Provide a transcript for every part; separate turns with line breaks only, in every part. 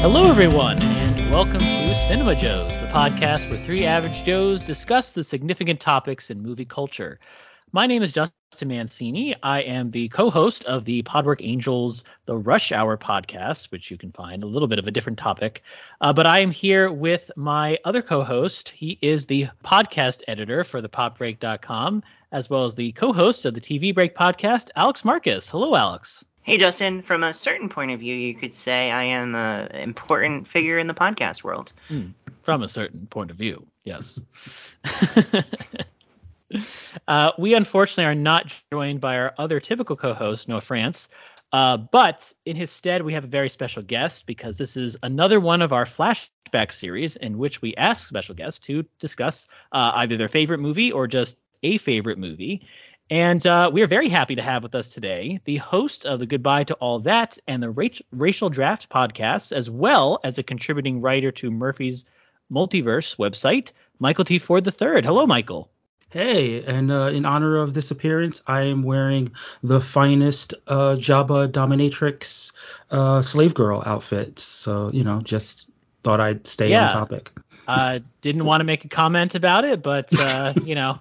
Hello, everyone, and welcome to Cinema Joes, the podcast where three average Joes discuss the significant topics in movie culture. My name is Justin Mancini. I am the co-host of the Podwork Angels The Rush Hour podcast, which you can find a little bit of a different topic. Uh, but I am here with my other co-host. He is the podcast editor for the popbreak.com, as well as the co-host of the TV Break podcast, Alex Marcus. Hello, Alex.
Hey, Justin, from a certain point of view, you could say I am an important figure in the podcast world.
Hmm. From a certain point of view, yes. uh, we unfortunately are not joined by our other typical co-host, Noah France. Uh, but in his stead, we have a very special guest because this is another one of our flashback series in which we ask special guests to discuss uh, either their favorite movie or just a favorite movie. And uh, we are very happy to have with us today the host of the Goodbye to All That and the Ra- Racial Draft podcasts, as well as a contributing writer to Murphy's Multiverse website, Michael T. Ford III. Hello, Michael.
Hey, and uh, in honor of this appearance, I am wearing the finest uh, Jabba Dominatrix uh, slave girl outfit. So, you know, just thought I'd stay
Yeah.
on topic.
Uh, didn't want to make a comment about it, but uh, you know,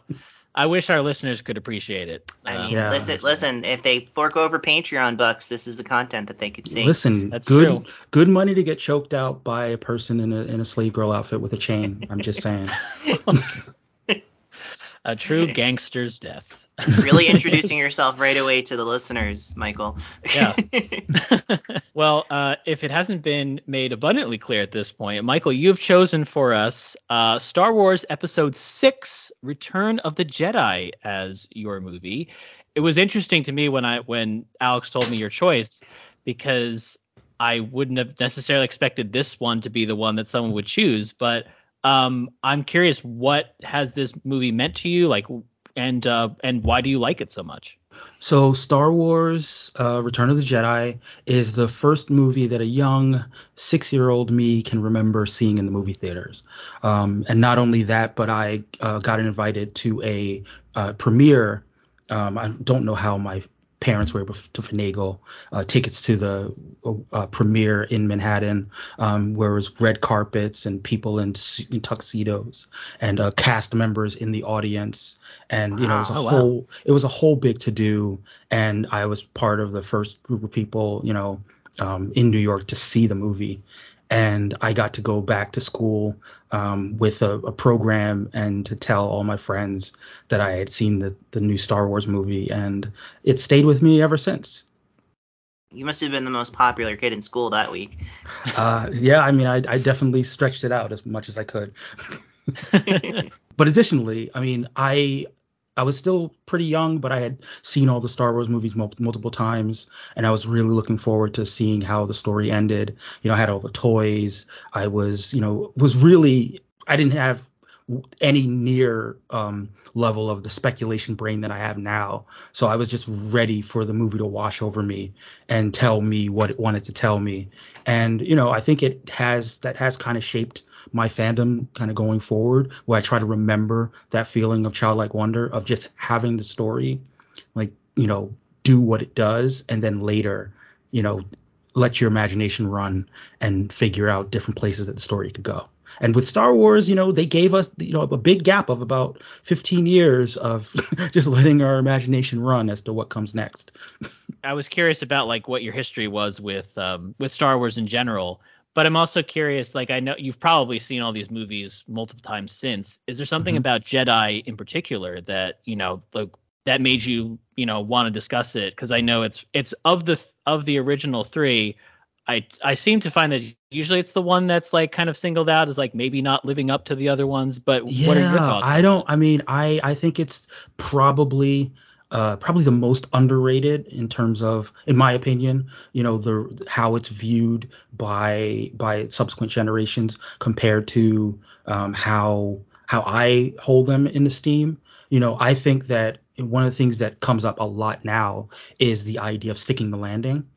I wish our listeners could appreciate it.
I mean,
Yeah.
listen, listen. If they fork over Patreon bucks, this is the content that they could see.
Listen,
That's
good
true.
good money to get choked out by a person in a in a slave girl outfit with a chain. I'm just saying.
a true gangster's death.
really introducing yourself right away to the listeners, Michael.
Yeah. well, uh, if it hasn't been made abundantly clear at this point, Michael, you have chosen for us uh, Star Wars Episode 6 Return of the Jedi as your movie. It was interesting to me when I when Alex told me your choice because I wouldn't have necessarily expected this one to be the one that someone would choose, but um, I'm curious what has this movie meant to you like and uh, and why do you like it so much?
So, Star Wars uh, Return of the Jedi is the first movie that a young six year old me can remember seeing in the movie theaters. Um, and not only that, but I uh, got invited to a uh, premiere. Um, I don't know how my parents were able to finagle uh, tickets to the uh, premiere in Manhattan, um, where it was red carpets and people in, in tuxedos and uh, cast members in the audience. And you know, it was a
Wow. Oh, wow.
whole it was a whole big to do, and I was part of the first group of people, you know, um, in New York to see the movie. And I got to go back to school um, with a, a program and to tell all my friends that I had seen the, the new Star Wars movie, and it stayed with me ever since.
you must have been the most popular kid in school that week.
Uh, yeah, I mean, I, I definitely stretched it out as much as I could. but additionally, I mean, I I was still pretty young, but I had seen all the Star Wars movies mul- multiple times, and I was really looking forward to seeing how the story ended. You know, I had all the toys. I was, you know, was really I didn't have any near um, level of the speculation brain that I have now. So I was just ready for the movie to wash over me and tell me what it wanted to tell me. And you know, I think it has that has kind of shaped my fandom kind of going forward, where I try to remember that feeling of childlike wonder of just having the story, like you know, do what it does, and then later, you know, let your imagination run and figure out different places that the story could go. And with Star Wars, you know, they gave us, you know, a big gap of about 15 years of just letting our imagination run as to what comes next.
I was curious about like what your history was with um, with Star Wars in general, but I'm also curious. Like I know you've probably seen all these movies multiple times since. Is there something
Mhm.
about Jedi in particular that you know like that made you you know want to discuss it? Because I know it's it's of the of the original three. I I seem to find that usually it's the one that's like kind of singled out as like maybe not living up to the other ones. But
yeah,
what are your thoughts?
I don't. I mean, I I think it's probably uh, probably the most underrated in terms of, in my opinion, you know, the how it's viewed by by subsequent generations compared to um, how how I hold them in esteem. You know, I think that one of the things that comes up a lot now is the idea of sticking the landing.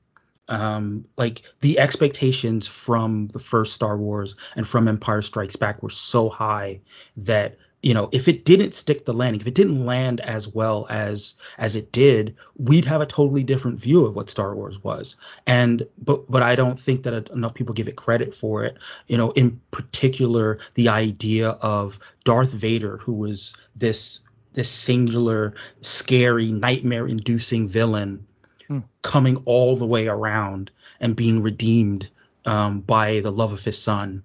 Um, like the expectations from the first Star Wars and from Empire Strikes Back were so high that you know, if it didn't stick the landing, if it didn't land as well as as it did, we'd have a totally different view of what Star Wars was. And but but I don't think that enough people give it credit for it. You know, in particular, the idea of Darth Vader, who was this this singular, scary, nightmare-inducing villain, hmm. coming all the way around and being redeemed um, by the love of his son,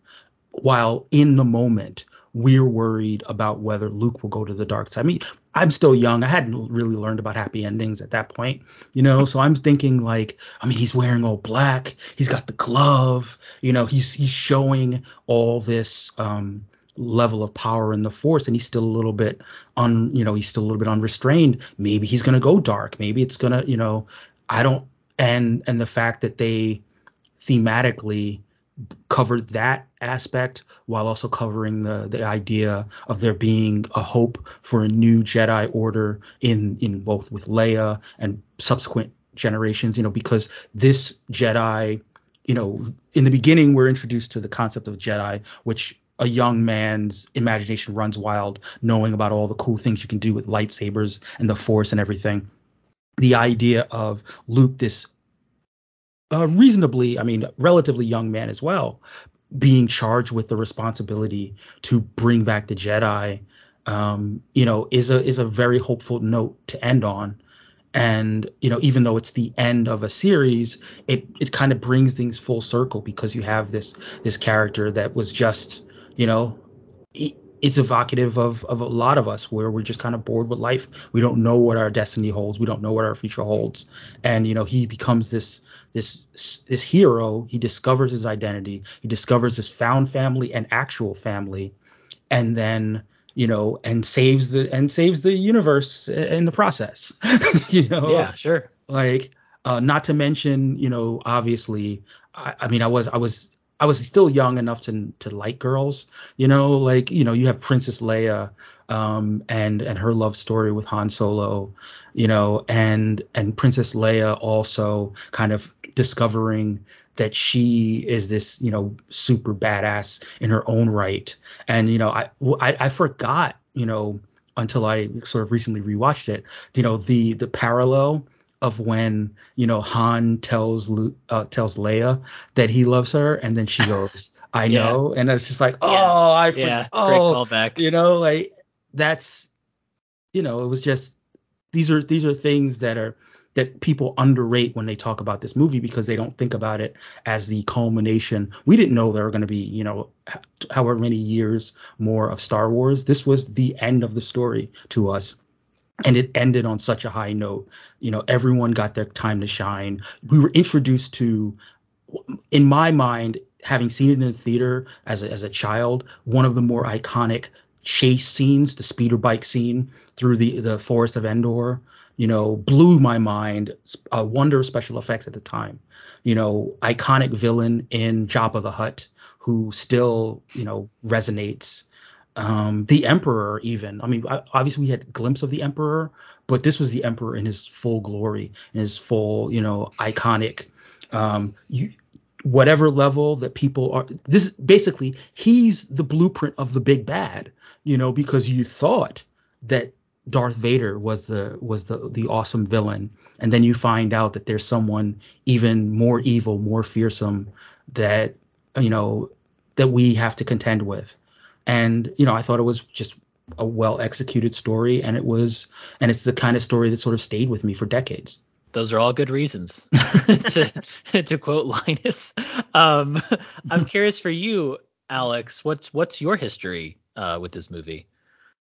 while in the moment we're worried about whether Luke will go to the dark side. I mean, I'm still young. I hadn't really learned about happy endings at that point, you know. So I'm thinking like, I mean, he's wearing all black. He's got the glove. You know, he's he's showing all this um, level of power in the Force, and he's still a little bit un, you know, he's still a little bit unrestrained. Maybe he's gonna go dark. Maybe it's gonna, you know, I don't. And and the fact that they thematically covered that aspect while also covering the the idea of there being a hope for a new Jedi order in in both with Leia and subsequent generations you know because this Jedi you know in the beginning we're introduced to the concept of Jedi which a young man's imagination runs wild knowing about all the cool things you can do with lightsabers and the force and everything. The idea of Luke this uh, reasonably, I mean, relatively young man as well, being charged with the responsibility to bring back the Jedi, um, you know, is a is a very hopeful note to end on. And you know, even though it's the end of a series, it it kind of brings things full circle because you have this this character that was just, you know, it's evocative of of a lot of us where we're just kind of bored with life. We don't know what our destiny holds. We don't know what our future holds. And you know, he becomes this this this hero he discovers his identity he discovers his found family and actual family and then you know and saves the and saves the universe in the process you know
yeah sure
like uh, not to mention you know obviously I, I mean i was i was I was still young enough to to like girls, you know, like you know, you have Princess Leia, um, and and her love story with Han Solo, you know, and and Princess Leia also kind of discovering that she is this, you know, super badass in her own right, and you know, I I, I forgot, you know, until I sort of recently rewatched it, you know, the the parallel of when you know Han tells uh, tells Leia that he loves her, and then she goes, "I yeah. know," and it's just like, oh, yeah. I for- yeah, oh, callback. You know, like that's you know, it was just these are these are things that are that people underrate when they talk about this movie because they don't think about it as the culmination. We didn't know there were going to be, you know, however many years more of Star Wars. This was the end of the story to us and it ended on such a high note. You know, everyone got their time to shine. We were introduced to, in my mind, having seen it in the theater as a, as a child, one of the more iconic chase scenes, the speeder bike scene through the the forest of Endor. You know, blew my mind. A wonder of special effects at the time. You know, iconic villain in Jabba the Hutt who still you know resonates um, the emperor even. I mean obviously we had a glimpse of the emperor but this was the emperor in his full glory in his full you know iconic um, you, whatever level that people are this basically he's the blueprint of the big bad you know because you thought that Darth Vader was the was the the awesome villain and then you find out that there's someone even more evil more fearsome that you know that we have to contend with and you know I thought it was just a well executed story, and it was and it's the kind of story that sort of stayed with me for decades.
Those are all good reasons to to quote Linus. Um, I'm curious for you, Alex. What's what's your history uh, with this movie?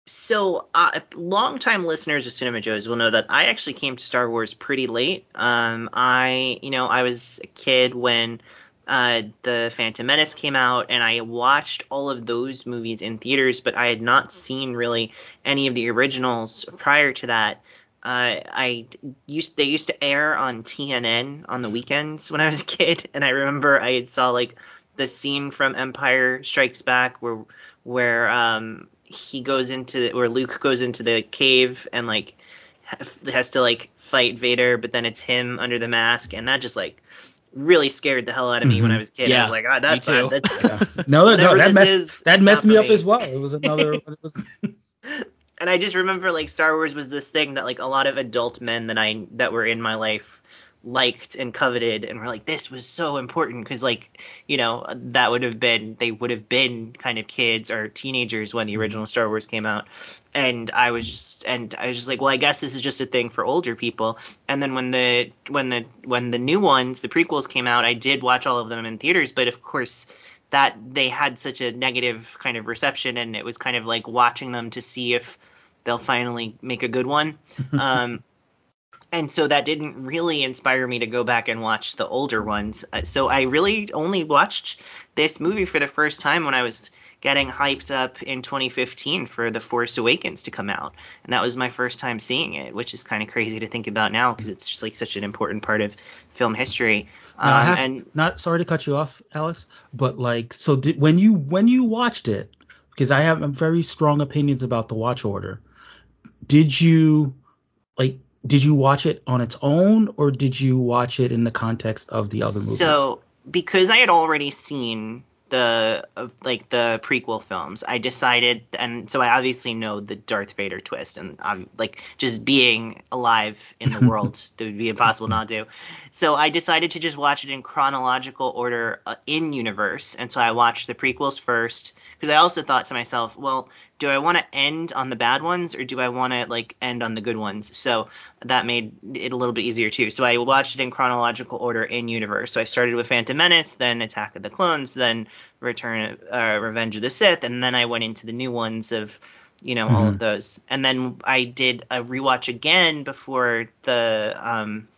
So, uh, longtime listeners of Cinema Joes will know that I actually came to Star Wars pretty late. Um, I, you know, I was a kid when uh, the Phantom Menace came out, and I watched all of those movies in theaters, but I had not seen really any of the originals prior to that. Uh, I used they used to air on TNN on the weekends when I was a kid, and I remember I had saw like the scene from Empire Strikes Back where where um he goes into where Luke goes into the cave and like has to like fight Vader, but then it's him under the mask, and that just like really scared the hell out of me mm-hmm. when I was a kid. Yeah, I was like, oh, that's, uh, that's
yeah. no, no, that messed, is, that messed me up me. as well. It was another. it was
and I just remember like Star Wars was this thing that like a lot of adult men that I that were in my life liked and coveted and were like this was so important. Because like you know that would have been they would have been kind of kids or teenagers when the
Mm-hmm.
original Star Wars came out. And I was just and I was just like well I guess this is just a thing for older people. And then when the when the when the new ones the prequels came out I did watch all of them in theaters but of course that they had such a negative kind of reception and it was kind of like watching them to see if they'll finally make a good one. Um and so that didn't really inspire me to go back and watch the older ones. Uh, So I really only watched this movie for the first time when I was getting hyped up in 2015 for The Force Awakens to come out, and that was my first time seeing it, which is kind of crazy to think about now because it's just like such an important part of film history. Um,
Now, have-
and
not sorry to cut you off, Alex, but like, so did when you when you watched it, because I have very strong opinions about the watch order. Did you like? Did you watch it on its own, or did you watch it in the context of the other movies?
So because I had already seen the of like the prequel films, I decided, and so I obviously know the Darth Vader twist, and I'm like just being alive in the world, it would be impossible not to. So I decided to just watch it in chronological order uh, in universe, and so I watched the prequels first because I also thought to myself, well, do I want to end on the bad ones or do I want to like end on the good ones? So that made it a little bit easier too. So I watched it in chronological order in universe. So I started with Phantom Menace, then Attack of the Clones, then Return, uh, Revenge of the Sith, and then I went into the new ones of, you know, all of those. And then I did a rewatch again before the um,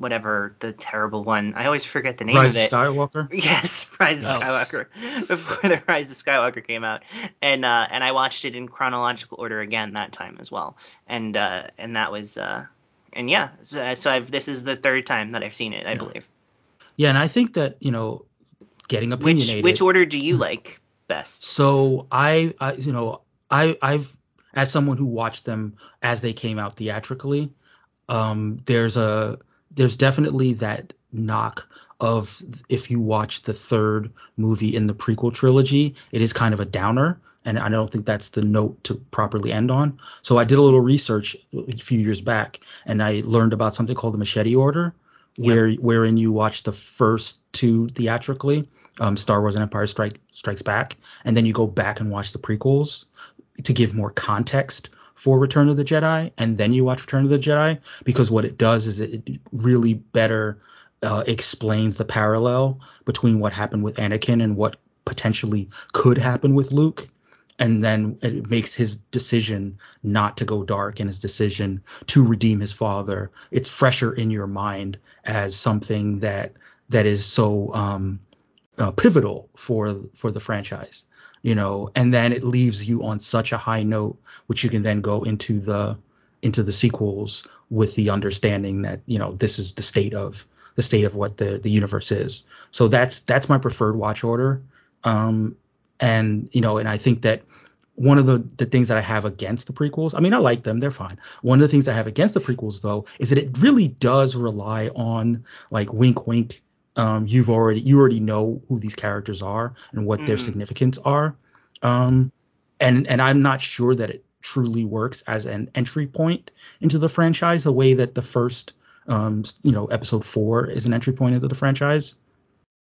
whatever the terrible one. I always forget the name of it. Rise.
Skywalker.
Yes, Rise of
Oh.
Skywalker. Before the Rise of Skywalker came out, and uh, and I watched it in chronological order again that time as well, and uh, and that was uh, and yeah, so, so I've this is the third time that I've seen it, I believe.
Yeah, and I think that you know, getting opinionated.
Which which order do you like best?
So I, I you know, I I've as someone who watched them as they came out theatrically, um, there's a there's definitely that knock of if you watch the third movie in the prequel trilogy, it is kind of a downer. And I don't think that's the note to properly end on. So I did a little research a few years back, and I learned about something called the Machete Order, where wherein you watch the first two theatrically, um, Star Wars and Empire Strike Strikes Back, and then you go back and watch the prequels to give more context for Return of the Jedi, and then you watch Return of the Jedi because what it does is it really better uh, explains the parallel between what happened with Anakin and what potentially could happen with Luke. And then it makes his decision not to go dark and his decision to redeem his father. It's fresher in your mind as something that that is so um, uh, pivotal for for the franchise, you know. And then it leaves you on such a high note, which you can then go into the into the sequels with the understanding that you know this is the state of the state of what the the universe is. So that's that's my preferred watch order. Um, and you know, and I think that one of the the things that I have against the prequels, I mean, I like them, they're fine. One of the things I have against the prequels though is that it really does rely on like wink wink. Um, you've already you already know who these characters are and what their
Mhm.
significance are. Um, and and I'm not sure that it truly works as an entry point into the franchise the way that the first um you know episode 4 is an entry point into the franchise.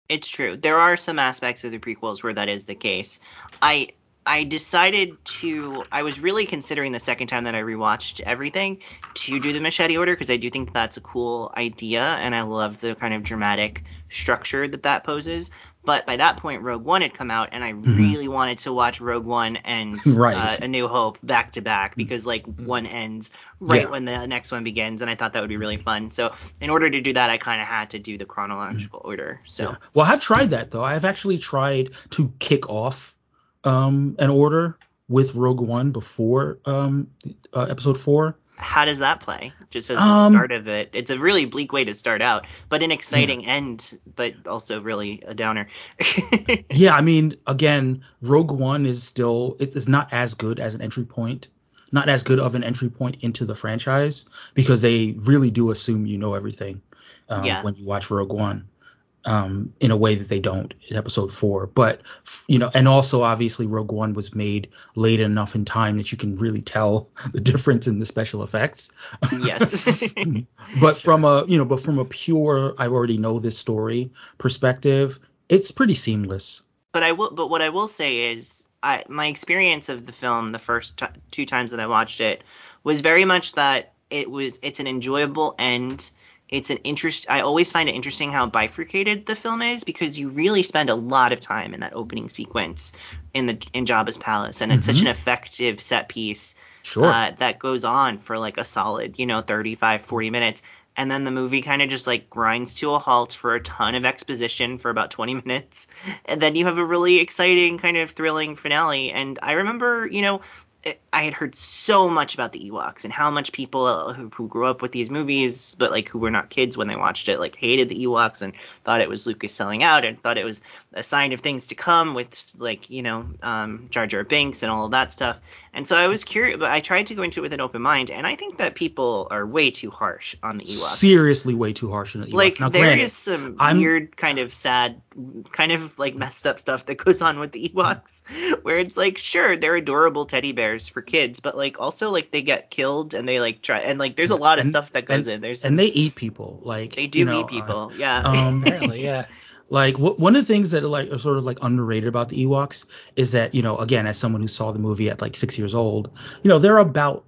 It's true. There are some aspects of the prequels where that is the case. I I decided to I was really considering the second time that I rewatched everything to do the machete order because I do think that's a cool idea and I love the kind of dramatic structure that that poses. But by that point Rogue One had come out and I really wanted to watch Rogue One and
Right.
uh, A New Hope back to back because like one ends right
Yeah.
when the next one begins and I thought that would be really fun. So in order to do that I kind of had to do the chronological order. So
Yeah. Well, I've tried that though. I've actually tried to kick off um, an order with Rogue One before um, uh, Episode Four.
how does that play? Just as the
Um,
start of it, it's a really bleak way to start out, but an exciting end, but also really a downer.
Yeah, I mean, again, Rogue One is still it's, it's not as good as an entry point, not as good of an entry point into the franchise because they really do assume you know everything um,
Yeah.
when you watch Rogue One. Um, in a way that they don't in episode four. But you know, and also obviously Rogue One was made late enough in time that you can really tell the difference in the special effects.
Yes.
but from a you know, but from a pure I already know this story perspective, it's pretty seamless.
But I will. But what I will say is, I my experience of the film the first t- two times that I watched it was very much that it was it's an enjoyable end it's an interest i always find it interesting how bifurcated the film is because you really spend a lot of time in that opening sequence in the in jabba's palace and it's mm-hmm. such an effective set piece
sure.
uh, that goes on for like a solid you know 35 40 minutes and then the movie kind of just like grinds to a halt for a ton of exposition for about 20 minutes and then you have a really exciting kind of thrilling finale and i remember you know I had heard so much about the Ewoks and how much people who, who, grew up with these movies, but like who were not kids when they watched it, like hated the Ewoks and thought it was Lucas selling out and thought it was a sign of things to come with like you know um, Jar Jar Binks and all of that stuff. And so I was curious, but I tried to go into it with an open mind, and I think that people are way too harsh on the Ewoks.
Seriously, way too harsh on the Ewoks.
Like
now,
there
granted,
is some
I'm,
weird kind of sad, kind of like messed up stuff that goes on with the Ewoks, where it's like sure they're adorable teddy bears for kids, but like also like they get killed and they like try and like there's a lot of
and,
stuff that goes
and,
in. There's
and they eat people. Like
they do
you know,
eat people. Uh, yeah.
Um,
Apparently, yeah.
Like w- one of the things that like are sort of like underrated about the Ewoks is that you know again as someone who saw the movie at like six years old, you know they're about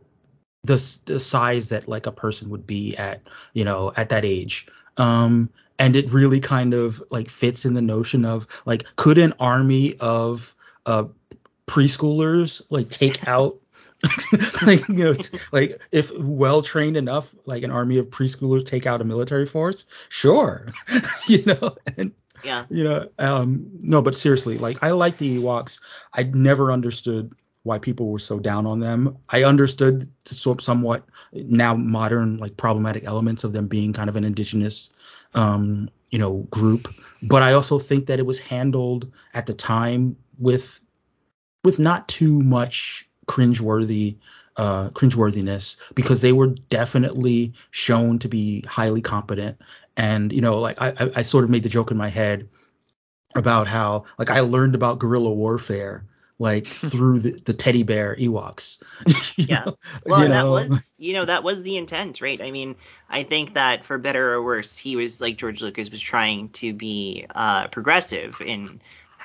the the size that like a person would be at you know at that age. Um, and it really kind of like fits in the notion of like could an army of uh preschoolers like take out like you know like if well trained enough like an army of preschoolers take out a military force sure you know and
yeah.
You know, um, no, but seriously, like I like the Ewoks. I never understood why people were so down on them. I understood somewhat now modern like problematic elements of them being kind of an indigenous, um, you know, group. But I also think that it was handled at the time with with not too much cringeworthy uh, cringeworthiness because they were definitely shown to be highly competent. And you know, like I, I sort of made the joke in my head about how like I learned about guerrilla warfare like through the, the teddy bear Ewoks.
yeah. Well, you know? that was you know that was the intent, right? I mean, I think that for better or worse, he was like George Lucas was trying to be uh, progressive in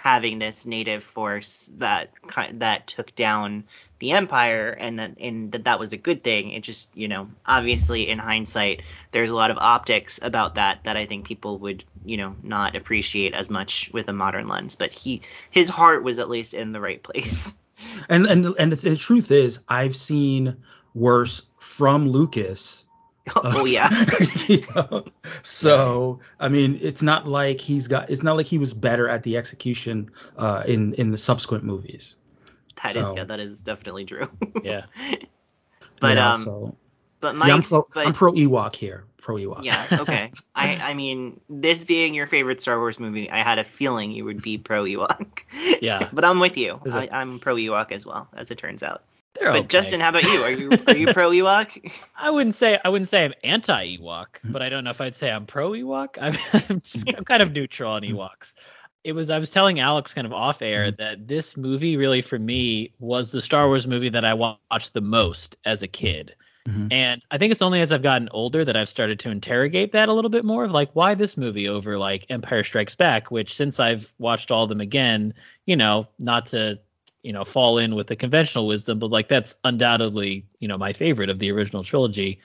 having this native force that that took down the empire and that and that that was a good thing. It just you know obviously in hindsight there's a lot of optics about that that i think people would you know not appreciate as much with a modern lens. But he his heart was at least in the right place.
And and and the, the truth is i've seen worse from lucas
oh yeah.
you know? So I mean, it's not like he's got. It's not like he was better at the execution uh, in in the subsequent movies.
That so, is, yeah, that is definitely true.
yeah.
But
yeah,
um.
So,
but my
yeah, I'm, pro,
but,
I'm pro Ewok here. Pro Ewok.
Yeah. Okay. I I mean, this being your favorite Star Wars movie, I had a feeling you would be pro Ewok.
Yeah.
but I'm with you. I, I'm pro Ewok as well, as it turns out.
They're
but
okay.
Justin, how about you? Are you are you pro Ewok?
I wouldn't say I wouldn't say I'm anti Ewok, but I don't know if I'd say I'm pro Ewok. I'm, I'm just I'm kind of neutral on Ewoks. It was I was telling Alex kind of off air that this movie really for me was the Star Wars movie that I watched the most as a kid.
Mm-hmm.
And I think it's only as I've gotten older that I've started to interrogate that a little bit more of like why this movie over like Empire Strikes Back, which since I've watched all of them again, you know, not to you know fall in with the conventional wisdom but like that's undoubtedly you know my favorite of the original trilogy.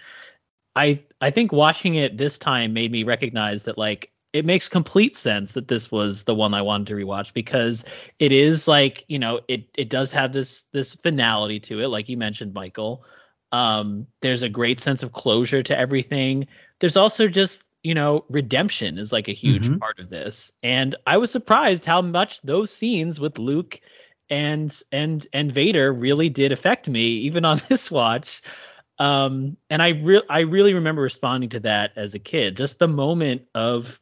I i think watching it this time made me recognize that like it makes complete sense that this was the one i wanted to rewatch because it is like you know it it does have this this finality to it like you mentioned michael. Um there's a great sense of closure to everything. There's also just you know redemption is like a huge
Mhm.
part of this. And i was surprised how much those scenes with luke and and and Vader really did affect me even on this watch. Um, and I re- I really remember responding to that as a kid. Just the moment of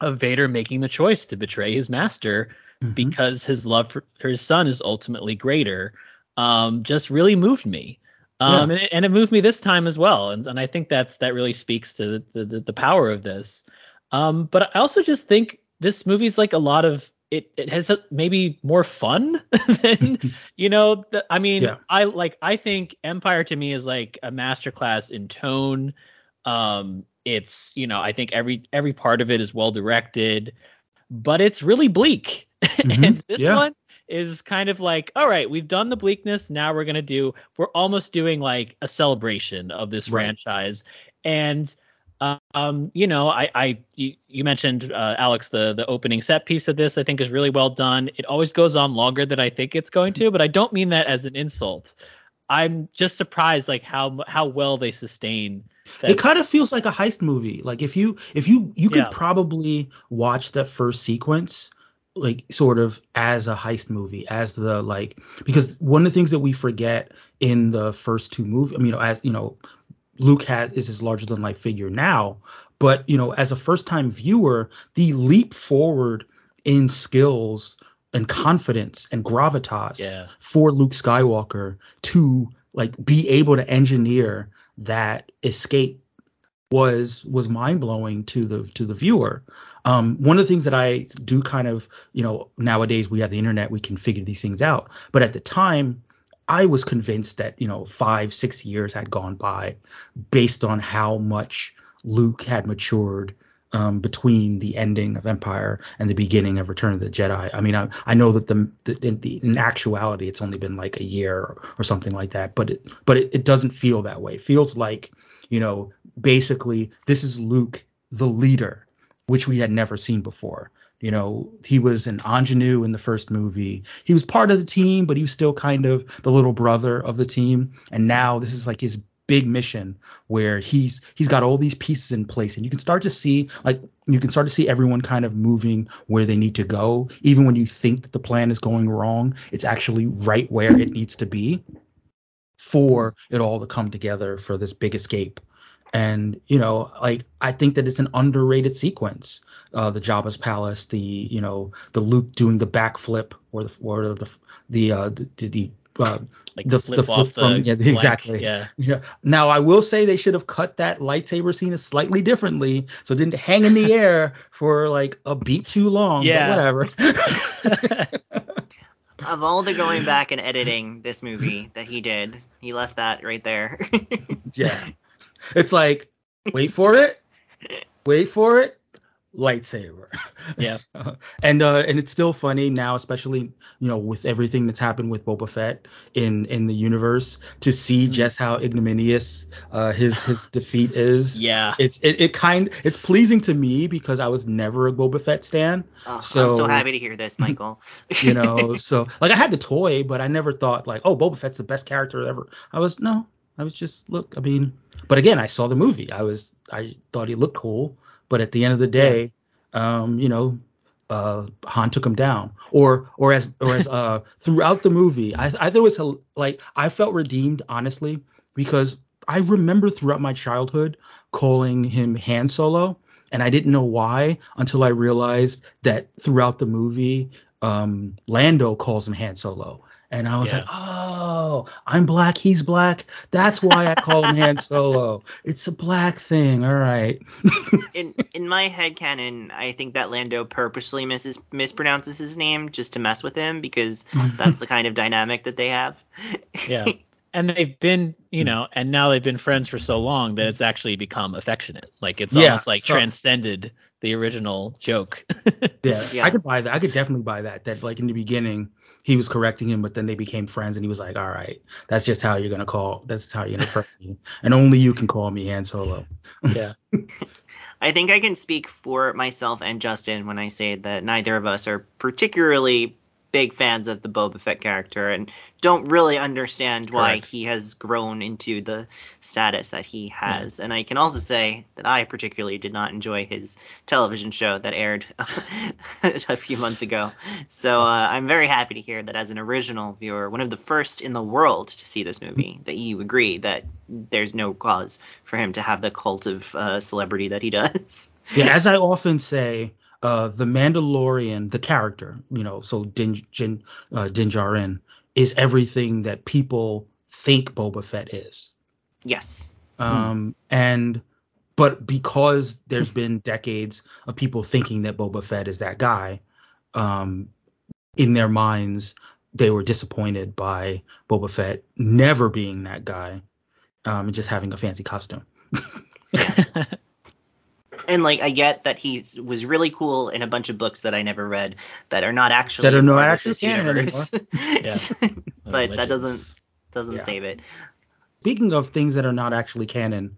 of Vader making the choice to betray his master
Mhm.
because his love for, for his son is ultimately greater. Um, just really moved me. Um, and, it, and it moved me this time as well. And, and I think that's that really speaks to the, the, the power of this. Um, but I also just think this movie's like a lot of it. It has a, maybe more fun than you know. The, I mean,
Yeah.
I like. I think Empire to me is like a masterclass in tone. Um, it's you know, I think every every part of it is well directed, but it's really bleak. and this
yeah.
one is kind of like, all right, we've done the bleakness. Now we're gonna do. We're almost doing like a celebration of this
Right.
franchise, and um, you know, I, I, you, you mentioned uh, Alex, the the opening set piece of this, I think is really well done. It always goes on longer than I think it's going to, but I don't mean that as an insult. I'm just surprised, like how how well they sustain. That.
it kind of feels like a heist movie. Like if you if you you could
Yeah.
probably watch that first sequence like sort of as a heist movie, as the like because one of the things that we forget in the first two movies, I mean, you know, as you know, Luke had is his larger than life figure now, but you know, as a first time viewer, the leap forward in skills and confidence and gravitas
Yeah.
for Luke Skywalker to like be able to engineer that escape was was mind blowing to the to the viewer. Um, one of the things that I do kind of you know nowadays we have the internet we can figure these things out, but at the time I was convinced that you know five six years had gone by based on how much Luke had matured um, between the ending of Empire and the beginning of Return of the Jedi. I mean, I, I know that the, the, in, the in actuality it's only been like a year or, or something like that, but it but it, it doesn't feel that way. It feels like you know basically this is Luke the leader, which we had never seen before. You know, he was an ingenue in the first movie. He was part of the team, but he was still kind of the little brother of the team. And now this is like his big mission where he's he's got all these pieces in place and you can start to see like you can start to see everyone kind of moving where they need to go even when you think that the plan is going wrong it's actually right where it needs to be for it all to come together for this big escape and you know like i think that it's an underrated sequence uh the jabba's palace the you know the luke doing the backflip or the or the the uh the, the uh,
Like
the,
flip
the
off
flip from
the
yeah
flank,
exactly
Yeah.
yeah. Now I will say they should have cut that lightsaber scene slightly differently, so it didn't hang in the air for like a beat too long.
Yeah.
But whatever.
Of all the going back and editing this movie that he did, he left that right there.
yeah. It's like, wait for it, wait for it, lightsaber.
Yeah.
and uh, and it's still funny now, especially you know with everything that's happened with Boba Fett in in the universe, to see just how ignominious uh, his his defeat is.
yeah.
It's it, it kind it's pleasing to me because I was never a Boba Fett stan.
Oh, I'm
So-
so happy to hear this, Michael.
you know so like i had the toy but i never thought like oh boba fett's the best character ever i was no i was just look i mean but again i saw the movie. I was i thought he looked cool. But at the end of the day um you know uh han took him down. Or or as or as uh throughout the movie i i thought it was like i felt redeemed honestly because i remember throughout my childhood calling him han solo. And I didn't know why until I realized that throughout the movie, um, Lando calls him Han Solo, and I was
Yeah.
like, oh, I'm black, he's black. That's why I call him Han Solo. It's a black thing. All right.
in in my head canon, I think that Lando purposely misses mispronounces his name just to mess with him because that's the kind of dynamic that they have.
Yeah. And they've been, you mm. know, and now they've been friends for so long that it's actually become affectionate. Like it's
Yeah,
almost like
so-
transcended the original joke.
yeah,
Yeah.
I could buy that. I could definitely buy that. That like in the beginning he was correcting him, but then they became friends, and he was like, all right, that's just how you're gonna call. That's how you're gonna to me, and only you can call me Han Solo.
yeah.
I think I can speak for myself and Justin when I say that neither of us are particularly big fans of the Boba Fett character and don't really understand why
Correct.
he has grown into the status that he has. And I can also say that I particularly did not enjoy his television show that aired a few months ago. So uh, I'm very happy to hear that as an original viewer, one of the first in the world to see this movie, that you agree that there's no cause for him to have the cult of uh, celebrity that he does.
yeah, as I often say, uh, the Mandalorian, the character, you know, so Din, Din, uh, Din Djarin is everything that people think Boba Fett is.
Yes.
Um, and but because there's been decades of people thinking that Boba Fett is that guy, um, in their minds they were disappointed by Boba Fett never being that guy, um, and just having a fancy costume.
and like I get that he was really cool in a bunch of books that I never read that are not actually
that are not actually
this
canon
universe.
Yeah.
but that doesn't doesn't
Yeah.
save it.
Speaking of things that are not actually canon,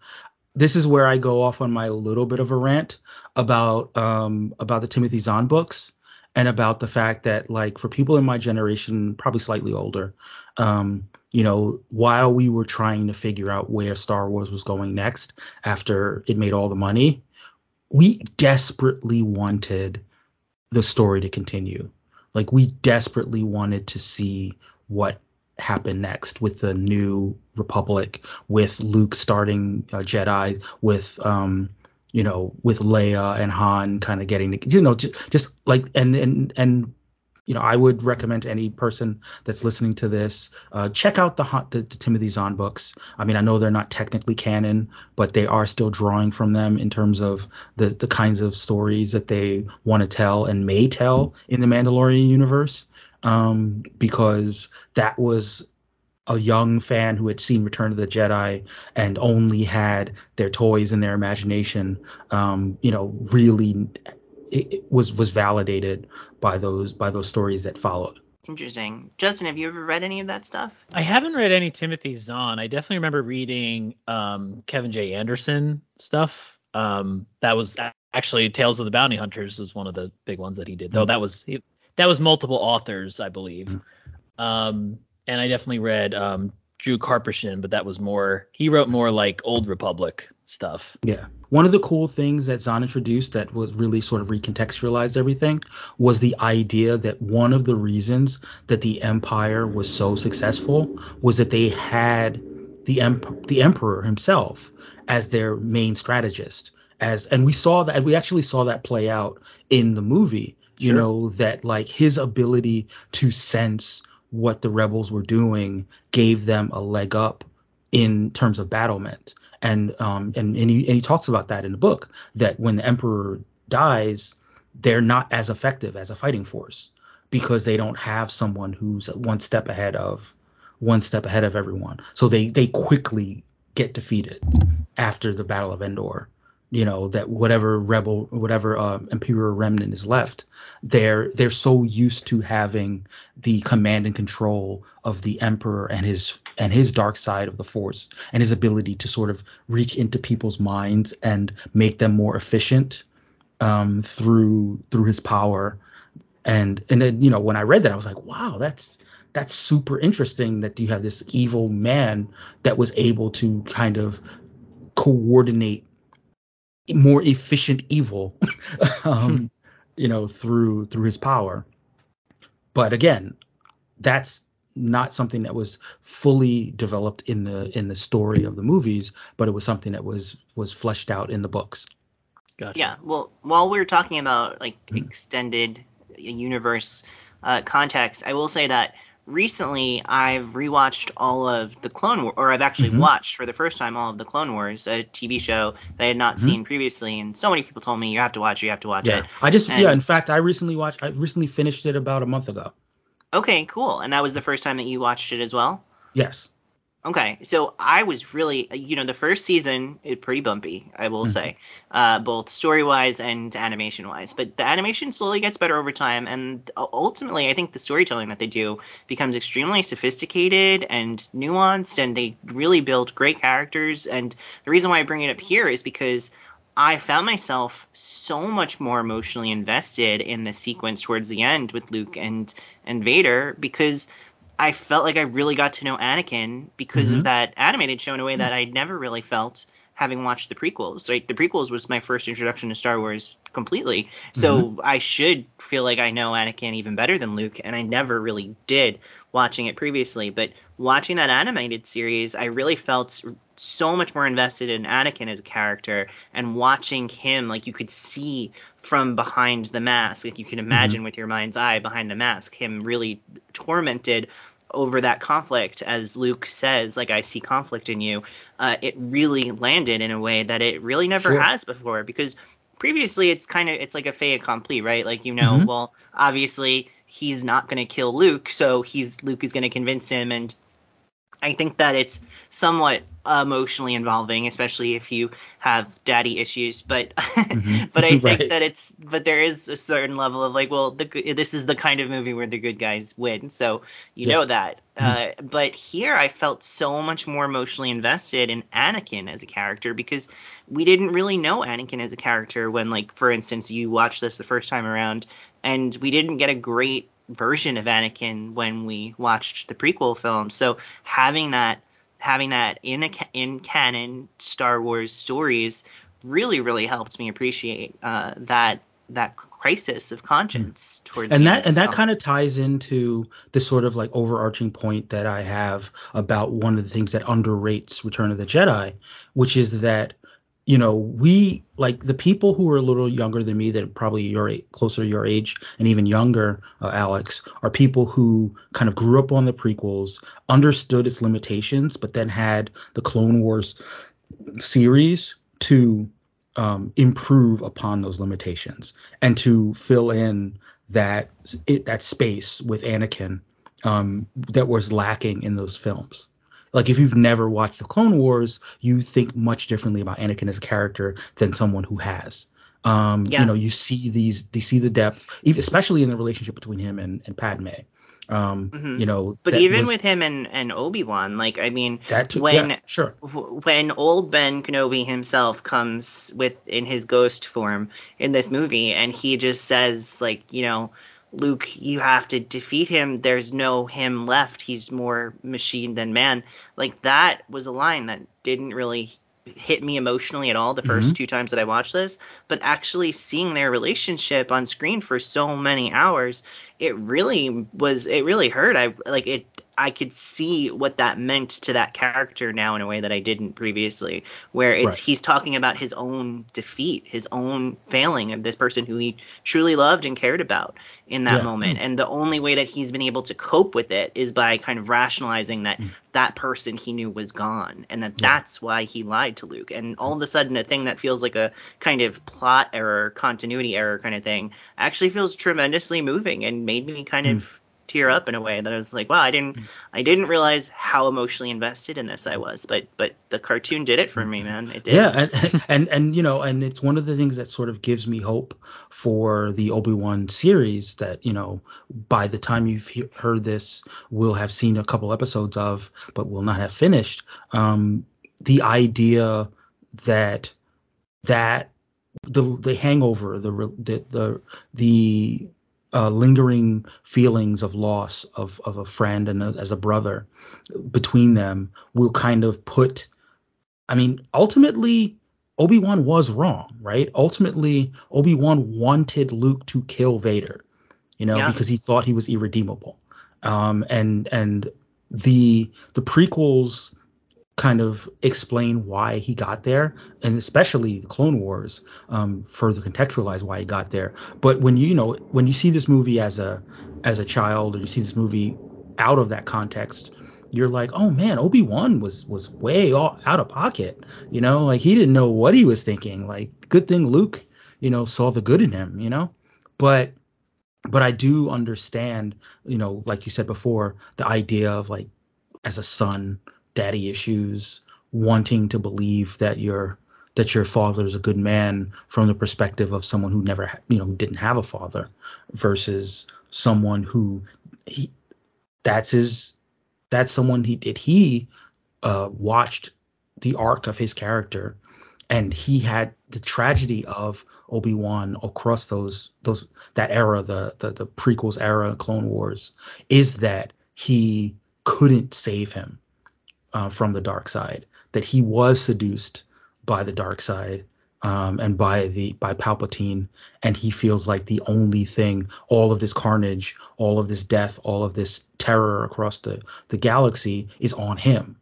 this is where I go off on my little bit of a rant about um about the Timothy Zahn books and about the fact that like for people in my generation, probably slightly older, um, you know, while we were trying to figure out where Star Wars was going next after it made all the money, we desperately wanted the story to continue. Like we desperately wanted to see what happened next with the new Republic, with Luke starting uh, Jedi, with um, you know, with Leia and Han kind of getting, you know, just, just like and and and you know, I would recommend any person that's listening to this, uh, check out the, the the Timothy Zahn books. I mean, I know they're not technically canon, but they are still drawing from them in terms of the the kinds of stories that they want to tell and may tell in the Mandalorian universe. Um, because that was a young fan who had seen Return of the Jedi and only had their toys and their imagination, um, you know, really it, it was was validated by those by those stories that followed.
Interesting. Justin, have you ever read any of that stuff?
I haven't read any Timothy Zahn. I definitely remember reading um, Kevin J. Anderson stuff. Um, that was actually Tales of the Bounty Hunters was one of the big ones that he did. Though that was he, that was multiple authors, I believe. Um, and I definitely read um, Drew Karpyshyn, but that was more he wrote more like Old Republic stuff.
Yeah. One of the cool things that Zahn introduced that was really sort of recontextualized everything was the idea that one of the reasons that the Empire was so successful was that they had the emp- the Emperor himself as their main strategist. As and we saw that we actually saw that play out in the movie. You
Sure.
know that like his ability to sense what the rebels were doing gave them a leg up in terms of battlement and um and and he, and he talks about that in the book that when the emperor dies they're not as effective as a fighting force because they don't have someone who's one step ahead of one step ahead of everyone. So they they quickly get defeated after the battle of endor you know that whatever rebel whatever uh, imperial remnant is left they're they're so used to having the command and control of the emperor and his and his dark side of the force and his ability to sort of reach into people's minds and make them more efficient um, through through his power. And and then you know when I read that I was like wow that's that's super interesting that you have this evil man that was able to kind of coordinate more efficient evil um, you know through through his power but again that's not something that was fully developed in the in the story of the movies but it was something that was was fleshed out in the books
Gotcha.
Yeah. Well, while we were talking about like
Mhm.
extended universe uh, context, I will say that recently I've rewatched all of the Clone War, or I've actually
Mhm.
watched for the first time all of the Clone Wars, a TV show that I had not
Mhm.
seen previously, and so many people told me you have to watch it, you have to watch
yeah
it.
i just
And-
yeah in fact i recently watched i recently finished it about a month ago
Okay, cool. And that was the first time that you watched it as well.
yes
Okay, so I was really, you know, the first season is pretty bumpy, I will
Mhm.
say, uh, both story wise and animation wise. But the animation slowly gets better over time, and ultimately, I think the storytelling that they do becomes extremely sophisticated and nuanced, and they really build great characters. And the reason why I bring it up here is because I found myself so much more emotionally invested in the sequence towards the end with Luke and and Vader because I felt like I really got to know Anakin because
Mhm.
of that animated show in a way that I'd never really felt having watched the prequels. Like the prequels was my first introduction to Star Wars completely. So mm-hmm. I should feel like I know Anakin even better than Luke, and I never really did watching it previously. But watching that animated series, I really felt so much more invested in Anakin as a character and watching him like you could see from behind the mask like you can imagine mm-hmm. with your mind's eye behind the mask him really tormented over that conflict, as Luke says, like I see conflict in you, uh, it really landed in a way that it really never
Sure.
has before. Because previously, it's kind of it's like a fait accompli, right? Like you know,
Mhm.
well, obviously he's not going to kill Luke, so he's Luke is going to convince him, and I think that it's somewhat emotionally involving, especially if you have daddy issues. But
Mhm.
but I think
Right.
that it's but there is a certain level of like, well, the this is the kind of movie where the good guys win, so you
Yeah.
know that.
Mhm.
Uh, but here I felt so much more emotionally invested in Anakin as a character because we didn't really know Anakin as a character when, like, for instance, you watched this the first time around, and we didn't get a great version of Anakin when we watched the prequel film. So having that having that in a in canon Star Wars stories really really helped me appreciate uh, that that crisis of conscience towards
and
the
that and that kind of ties into this sort of like overarching point that I have about one of the things that underrates Return of the Jedi, which is that you know we like the people who are a little younger than me that probably your closer to your age and even younger uh, Alex are people who kind of grew up on the prequels understood its limitations but then had the Clone Wars series to um, improve upon those limitations and to fill in that it, that space with Anakin um, that was lacking in those films. Like if you've never watched the Clone Wars, you think much differently about Anakin as a character than someone who has. Um,
Yeah.
You know, you see these, you see the depth, especially in the relationship between him and, and Padme. Um,
Mhm.
You know,
But even
was-
with him and, and Obi Wan, like I mean,
that too,
when
yeah, sure,
w- when old Ben Kenobi himself comes with in his ghost form in this movie, and he just says like, you know, Luke, you have to defeat him. There's no him left. He's more machine than man. Like that was a line that didn't really hit me emotionally at all the 1st
Mhm.
two times that I watched this, but actually seeing their relationship on screen for so many hours, it really was it really hurt. I like it I could see what that meant to that character now in a way that I didn't previously, where it's
Right.
he's talking about his own defeat, his own failing of this person who he truly loved and cared about in that
Yeah.
moment. And the only way that he's been able to cope with it is by kind of rationalizing that
Mm.
that person he knew was gone and that
Yeah.
that's why he lied to Luke. And all of a sudden, a thing that feels like a kind of plot error, continuity error kind of thing actually feels tremendously moving and made me kind
Mm.
of tear up in a way that I was like, wow, I didn't,
Mm.
I didn't realize how emotionally invested in this I was. But, but the cartoon did it for me, man. It did.
Yeah, and, and and you know, and it's one of the things that sort of gives me hope for the Obi Wan series that you know by the time you've he- heard this, we'll have seen a couple episodes of, but will not have finished. Um, the idea that that the the hangover, the the the, the uh, lingering feelings of loss of of a friend and a, as a brother between them will kind of put I mean, ultimately, Obi Wan was wrong, right? Ultimately, Obi Wan wanted Luke to kill Vader, you know,
Yeah.
because he thought he was irredeemable. Um, and and the the prequels kind of explain why he got there, and especially the Clone Wars um, further contextualize why he got there. But when you you know when you see this movie as a as a child, or you see this movie out of that context, you're like, oh man, Obi Wan was was way all, out of pocket. You know, like he didn't know what he was thinking. Like, good thing Luke, you know, saw the good in him. You know, but but I do understand, you know, like you said before, the idea of like as a son, daddy issues, wanting to believe that your that your father is a good man from the perspective of someone who never, you know, didn't have a father, versus someone who he that's his that's someone he did he uh, watched the arc of his character and he had the tragedy of Obi-Wan across those those that era the the, the prequels era Clone Wars is that he couldn't save him uh, from the dark side that he was seduced by the dark side um, and by the by Palpatine and he feels like the only thing all of this carnage all of this death all of this terror across the the galaxy is on him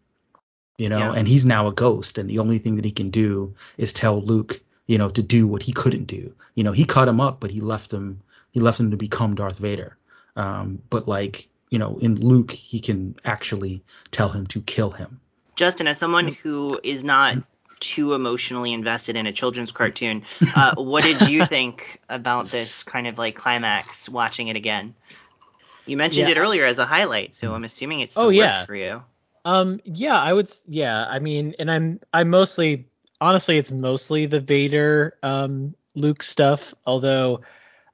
you know?
Yeah.
and he's now a ghost and the only thing that he can do is tell Luke you know to do what he couldn't do. You know he cut him up but he left him he left him to become Darth Vader. Um but like you know, in Luke, he can actually tell him to kill him.
Justin, as someone who is not too emotionally invested in a children's cartoon, uh, what did you think about this kind of like climax watching it again? You mentioned
Yeah.
it earlier as a highlight, so I'm assuming it's still
Oh,
worked
yeah.
for you.
Um, yeah, I would. Yeah, I mean, and I'm, I'm mostly, honestly, it's mostly the Vader, um, Luke stuff. Although,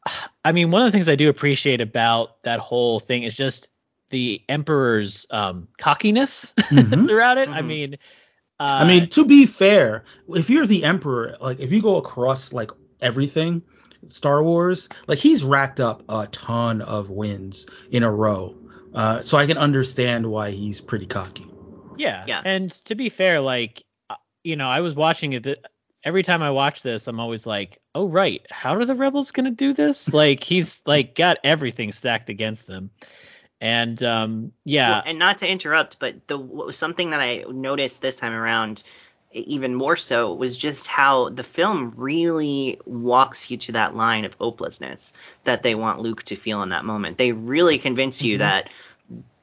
I mean, one of the things I do appreciate about that whole thing is just the Emperor's um cockiness
Mhm.
throughout it. I
Mhm.
mean, uh,
I mean, to be fair, if you're the emperor, like if you go across like everything, Star Wars, like he's racked up a ton of wins in a row. Uh, so I can understand why he's pretty cocky.
Yeah.
Yeah.
And to be fair, like, uh, you know, I was watching it. Every time I watch this, I'm always like, oh, right. How are the rebels going to do this? Like, he's like got everything stacked against them. And, um, yeah.
Well, and not to interrupt, but the something that I noticed this time around, even more so, was just how the film really walks you to that line of hopelessness that they want Luke to feel in that moment. They really convince you
Mhm.
that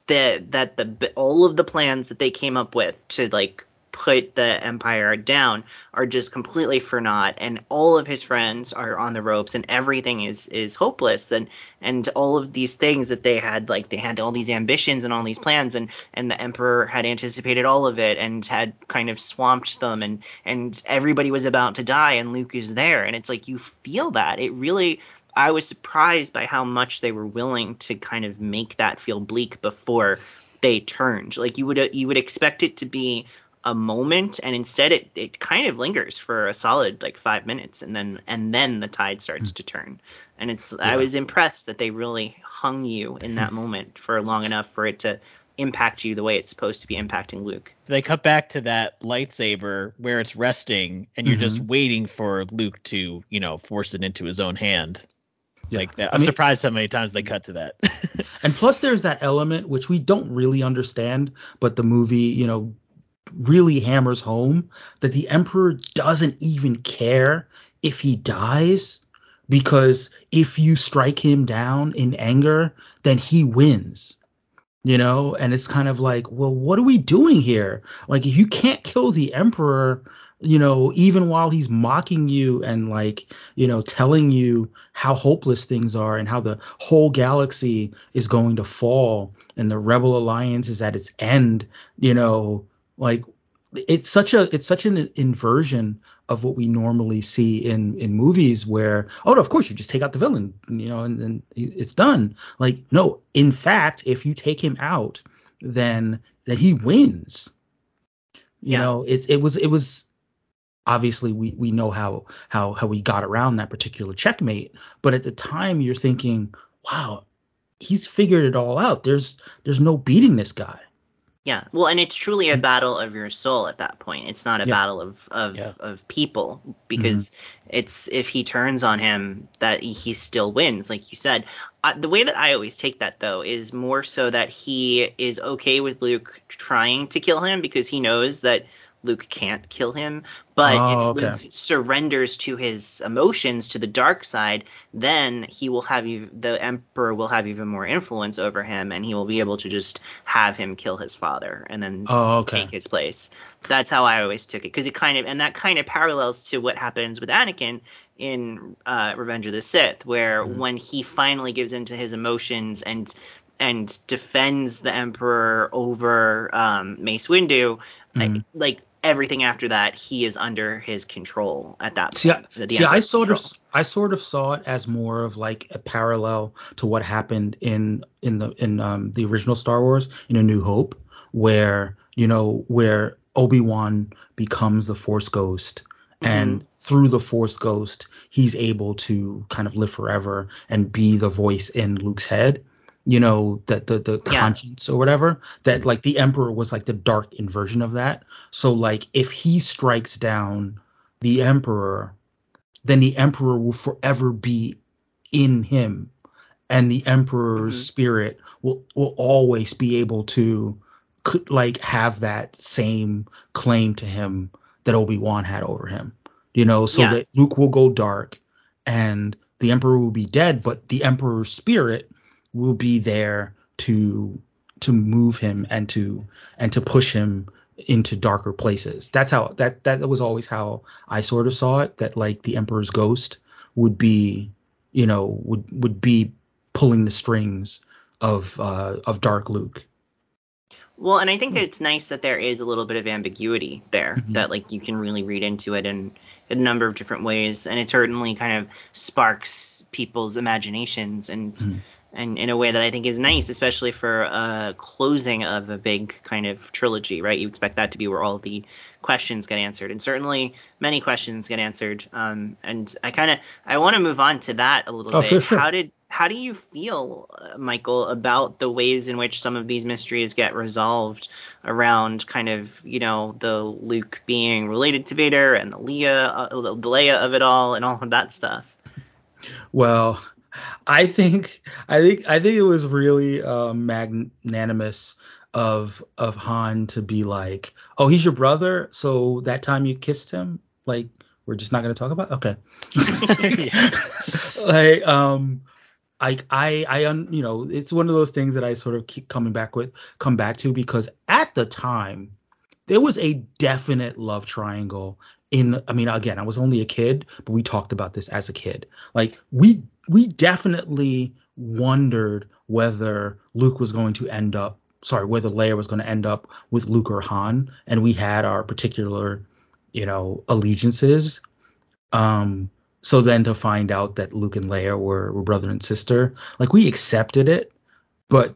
the that the all of the plans that they came up with to like put the empire down are just completely for naught and all of his friends are on the ropes and everything is is hopeless and and all of these things that they had like they had all these ambitions and all these plans and and the emperor had anticipated all of it and had kind of swamped them and and everybody was about to die and Luke is there and it's like you feel that. It really I was surprised by how much they were willing to kind of make that feel bleak before they turned. Like you would you would expect it to be a moment and instead it, it kind of lingers for a solid like five minutes and then and then the tide starts hmm. to turn and it's i was impressed that they really hung you in that hmm. moment for long enough for it to impact you the way it's supposed to be impacting luke
they cut back to that lightsaber where it's resting and you're just mm-hmm. waiting for Luke to, you know, force it into his own hand.
Yeah.
Like that.
I
I'm
mean-
surprised how many times they cut to that.
And plus, there's that element which we don't really understand, but the movie, you know, really hammers home that the Emperor doesn't even care if he dies because if you strike him down in anger, then he wins. You know, and it's kind of like, well, what are we doing here? Like, if you can't kill the Emperor, you know, even while he's mocking you and like, you know, telling you how hopeless things are and how the whole galaxy is going to fall and the Rebel Alliance is at its end, you know, like it's such a it's such an inversion of what we normally see in in movies where oh no, of course you just take out the villain you know and then it's done. Like no in fact if you take him out then then he wins. You
Yeah.
know it's it was it was obviously we we know how how how we got around that particular checkmate but at the time you're thinking wow he's figured it all out. There's there's no beating this guy
Yeah, well, and it's truly a battle of your soul at that point. It's not a
Yeah.
battle of of,
Yeah.
of people because it's if he turns on him that he still wins, like you said. Uh, the way that I always take that though is more so that he is okay with Luke trying to kill him because he knows that Luke can't kill him. But
Oh,
if
okay.
Luke surrenders to his emotions, to the dark side, then he will have. The Emperor will have even more influence over him, and he will be able to just have him kill his father, and then
oh okay
take his place. That's how I always took it, because it kind of and that kind of parallels to what happens with Anakin in uh, Revenge of the Sith, where
Mhm.
when he finally gives into his emotions and and defends the Emperor over um, Mace Windu, like-
Mhm.
like everything after that, he is under his control at that
See,
point. the
see, I sort
control.
of, I sort of saw it as more of like a parallel to what happened in in the in um the original Star Wars in A New Hope, where you know where Obi Wan becomes the Force Ghost, and through the Force Ghost, he's able to kind of live forever and be the voice in Luke's head. You know that the the
Yeah.
conscience or whatever that like the Emperor was like the dark inversion of that. So like if he strikes down the emperor, then the emperor will forever be in him, and the emperor's
Mhm.
spirit will will always be able to could like have that same claim to him that Obi Wan had over him. You know, so
Yeah.
that Luke will go dark, and the emperor will be dead, but the emperor's spirit will be there to to move him and to and to push him into darker places. That's how that that was always how I sort of saw it. That like the Emperor's ghost would be, you know, would would be pulling the strings of uh, of Dark Luke.
Well, and I think it's nice that there is a little bit of ambiguity there
Mhm.
that like you can really read into it in, in a number of different ways, and it certainly kind of sparks people's imaginations and
Mhm.
And in a way that I think is nice, especially for a closing of a big kind of trilogy, right? You expect that to be where all the questions get answered, and certainly many questions get answered. Um, and I kind of I want to move on to that a little
Oh,
bit.
sure.
How did how do you feel, uh, Michael, about the ways in which some of these mysteries get resolved around kind of you know the Luke being related to Vader and the Leia, uh, the Leia of it all, and all of that stuff?
Well, I think I think I think it was really uh, magnanimous of of Han to be like, "Oh, he's your brother, so that time you kissed him, like we're just not going to talk about." It?
Okay.
Like um I I I un, you know, it's one of those things that I sort of keep coming back with come back to because at the time there was a definite love triangle in I mean again, I was only a kid, but we talked about this as a kid. Like we we definitely wondered whether Luke was going to end up sorry, whether Leia was going to end up with Luke or Han and we had our particular, you know, allegiances. Um so then to find out that Luke and Leia were, were brother and sister, like we accepted it, but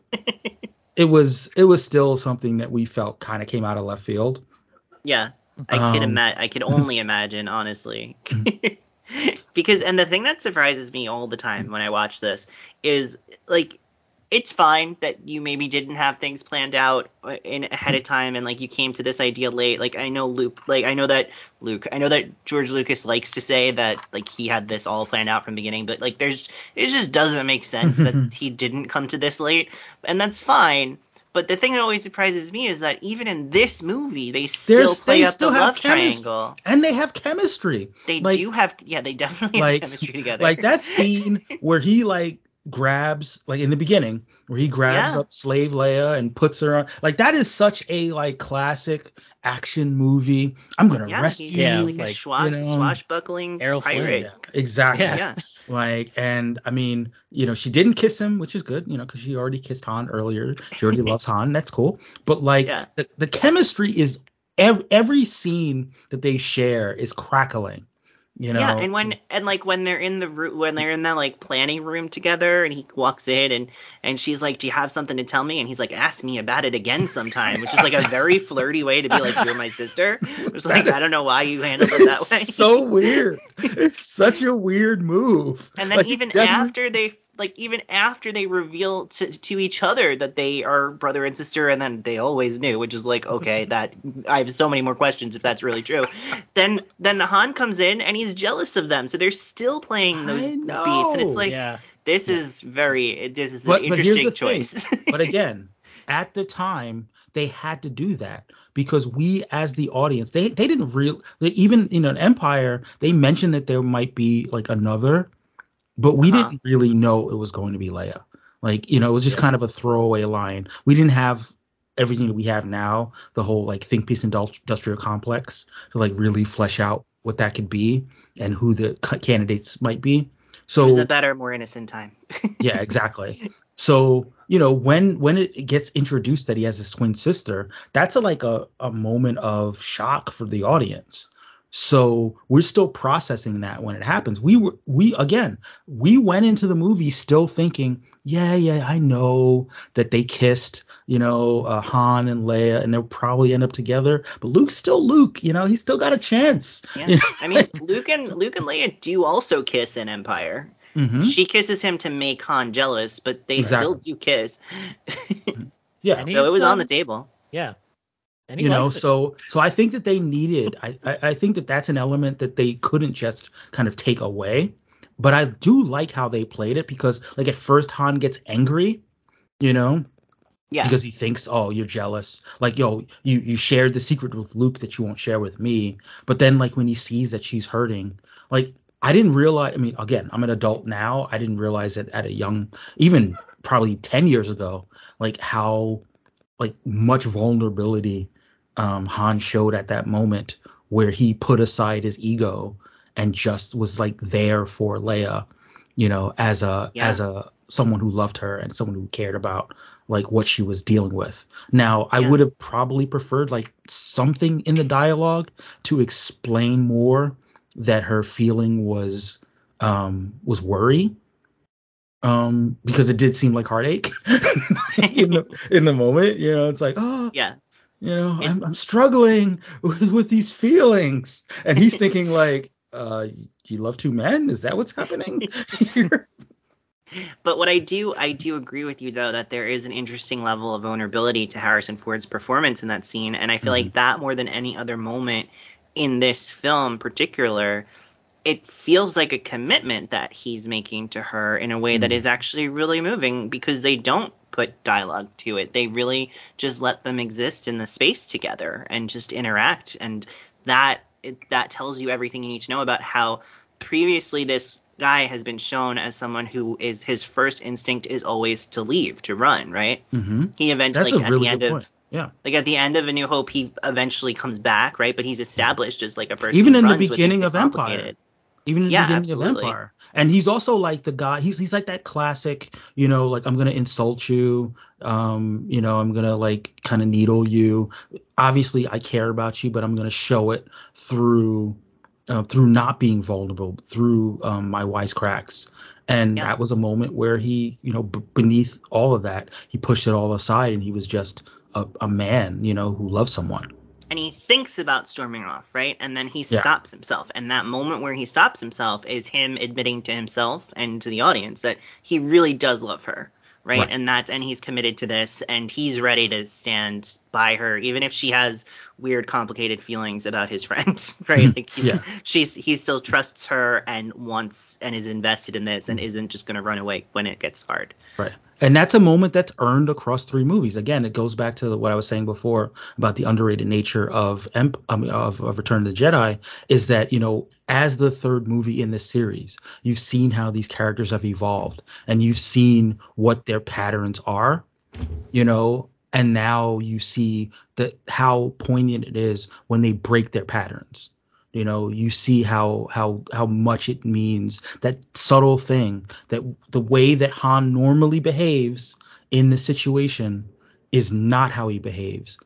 it was it was still something that we felt kind of came out of left field.
Yeah, I could
Um,
ima- I could only imagine, honestly. because and the thing that surprises me all the time when I watch this is like it's fine that you maybe didn't have things planned out uh, in ahead of time and like you came to this idea late. Like I know Luke like I know that Luke I know that George Lucas likes to say that like he had this all planned out from the beginning, but like there's it just doesn't make sense that he didn't come to this late. And that's fine. But the thing that always surprises me is that even in this movie, they still
There's-
play
they
up
still
the love triangle.
And they have chemistry.
They
Like-
do have, yeah, they definitely
like
have chemistry together.
like that scene where he like grabs like in the beginning where he grabs
Yeah.
up slave Leia and puts her on like that is such a like classic action movie. I'm gonna
yeah,
rescue
he's
Yeah,
you.
like, a
like,
schwa-
you know.
swashbuckling
Errol
pirate.
Yeah, exactly.
Yeah.
Yeah.
Like, and I mean, you know, she didn't kiss him, which is good, you know, because she already kissed Han earlier. She already loves Han. That's cool. But like,
Yeah.
the, the chemistry is ev- every scene that they share is crackling. You know.
Yeah, and when and like when they're in the room when they're in that like planning room together and he walks in and and she's like, "Do you have something to tell me?" and he's like, "Ask me about it again sometime," which is like a very flirty way to be like, "You're my sister." It's like I don't know why you handled it that way.
So weird. It's such a weird move.
And then
Like,
even after they like even after they reveal to, to each other that they are brother and sister and then they always knew which is like okay that i have so many more questions if that's really true then then han comes in and he's jealous of them so they're still playing those beats and it's like
yeah.
this is very this is
But-
an interesting
the thing.
choice
but again, at the time, they had to do that because we, as the audience, they they didn't real even in an Empire, they mentioned that there might be like another, but we
Uh-huh.
didn't really know it was going to be Leia. Like you know, it was just
Yeah.
kind of a throwaway line. We didn't have everything that we have now, the whole like think piece industrial complex to like really flesh out what that could be and who the c- candidates might be. So it
was a better more innocent time
yeah, exactly. So you know when when it gets introduced that he has his twin sister, that's a, like a a moment of shock for the audience. So we're still processing that when it happens. We were we again we went into the movie still thinking, yeah, yeah, I know that they kissed, you know, uh, Han and Leia, and they'll probably end up together. But Luke's still Luke, you know, he's still got a chance.
yeah i mean luke and luke and leia do also kiss in empire
Mhm.
she kisses him to make han jealous but they
Exactly.
still do kiss
Yeah.
And
so it
he's,
was on the table
Yeah.
You know so so i think that they needed I, I i think that that's an element that they couldn't just kind of take away. But i do like how they played it because like at first han gets angry you know
yeah
because he thinks oh you're jealous. Like yo you you shared the secret with luke that you won't share with me. But then like when he sees that she's hurting like i didn't realize i mean again i'm an adult now. I didn't realize it at a young even probably 10 years ago, like how like much vulnerability um, Han showed at that moment where he put aside his ego and just was like there for Leia, you know, as a
Yeah.
as a someone who loved her and someone who cared about like what she was dealing with. Now, I would have probably preferred like something in the dialogue to explain more that her feeling was um was worry um because it did seem like heartache in the in the moment you know it's like oh
Yeah.
You know
It-
I'm, I'm struggling with, with these feelings. And he's thinking like uh you love two men? Is that what's happening here?
But what I do, I do agree with you though that there is an interesting level of vulnerability to Harrison Ford's performance in that scene, and I feel like that more than any other moment in this film, particular, it feels like a commitment that he's making to her in a way that
Mhm.
is actually really moving because they don't put dialogue to it. They really just let them exist in the space together and just interact, and that it, that tells you everything you need to know about how previously this guy has been shown as someone who is his first instinct is always to leave to run right
mm-hmm.
he eventually like, at
really
the end of
yeah
like at the end of a new hope he eventually comes back right but he's established as like a person
even in the beginning of empire even in the
Yeah,
beginning
absolutely.
of Empire. And he's also like the guy. He's he's like that classic, you know, like I'm gonna insult you, um, you know, I'm gonna like kind of needle you. Obviously, I care about you, but I'm gonna show it through uh, through not being vulnerable, through um, my wisecracks. And
Yeah.
that was a moment where he, you know, b- beneath all of that, he pushed it all aside, and he was just a, a man, you know, who loved someone.
And he thinks about storming off, right? And then he
Yeah.
stops himself. And that moment where he stops himself is him admitting to himself and to the audience that he really does love her, right?
Right.
And that and he's committed to this and he's ready to stand by her even if she has weird complicated feelings about his friend, right? Like he,
Yeah.
she's he still trusts her and wants and is invested in this and
Mm-hmm.
isn't just going to run away when it gets hard.
Right. And that's a moment that's earned across three movies. Again, it goes back to what I was saying before about the underrated nature of of, of Return of the Jedi is that, you know, as the third movie in this series, you've seen how these characters have evolved and you've seen what their patterns are, you know, and now you see that how poignant it is when they break their patterns. You know, you see how how how much it means that subtle thing that the way that Han normally behaves in the situation is not how he behaves.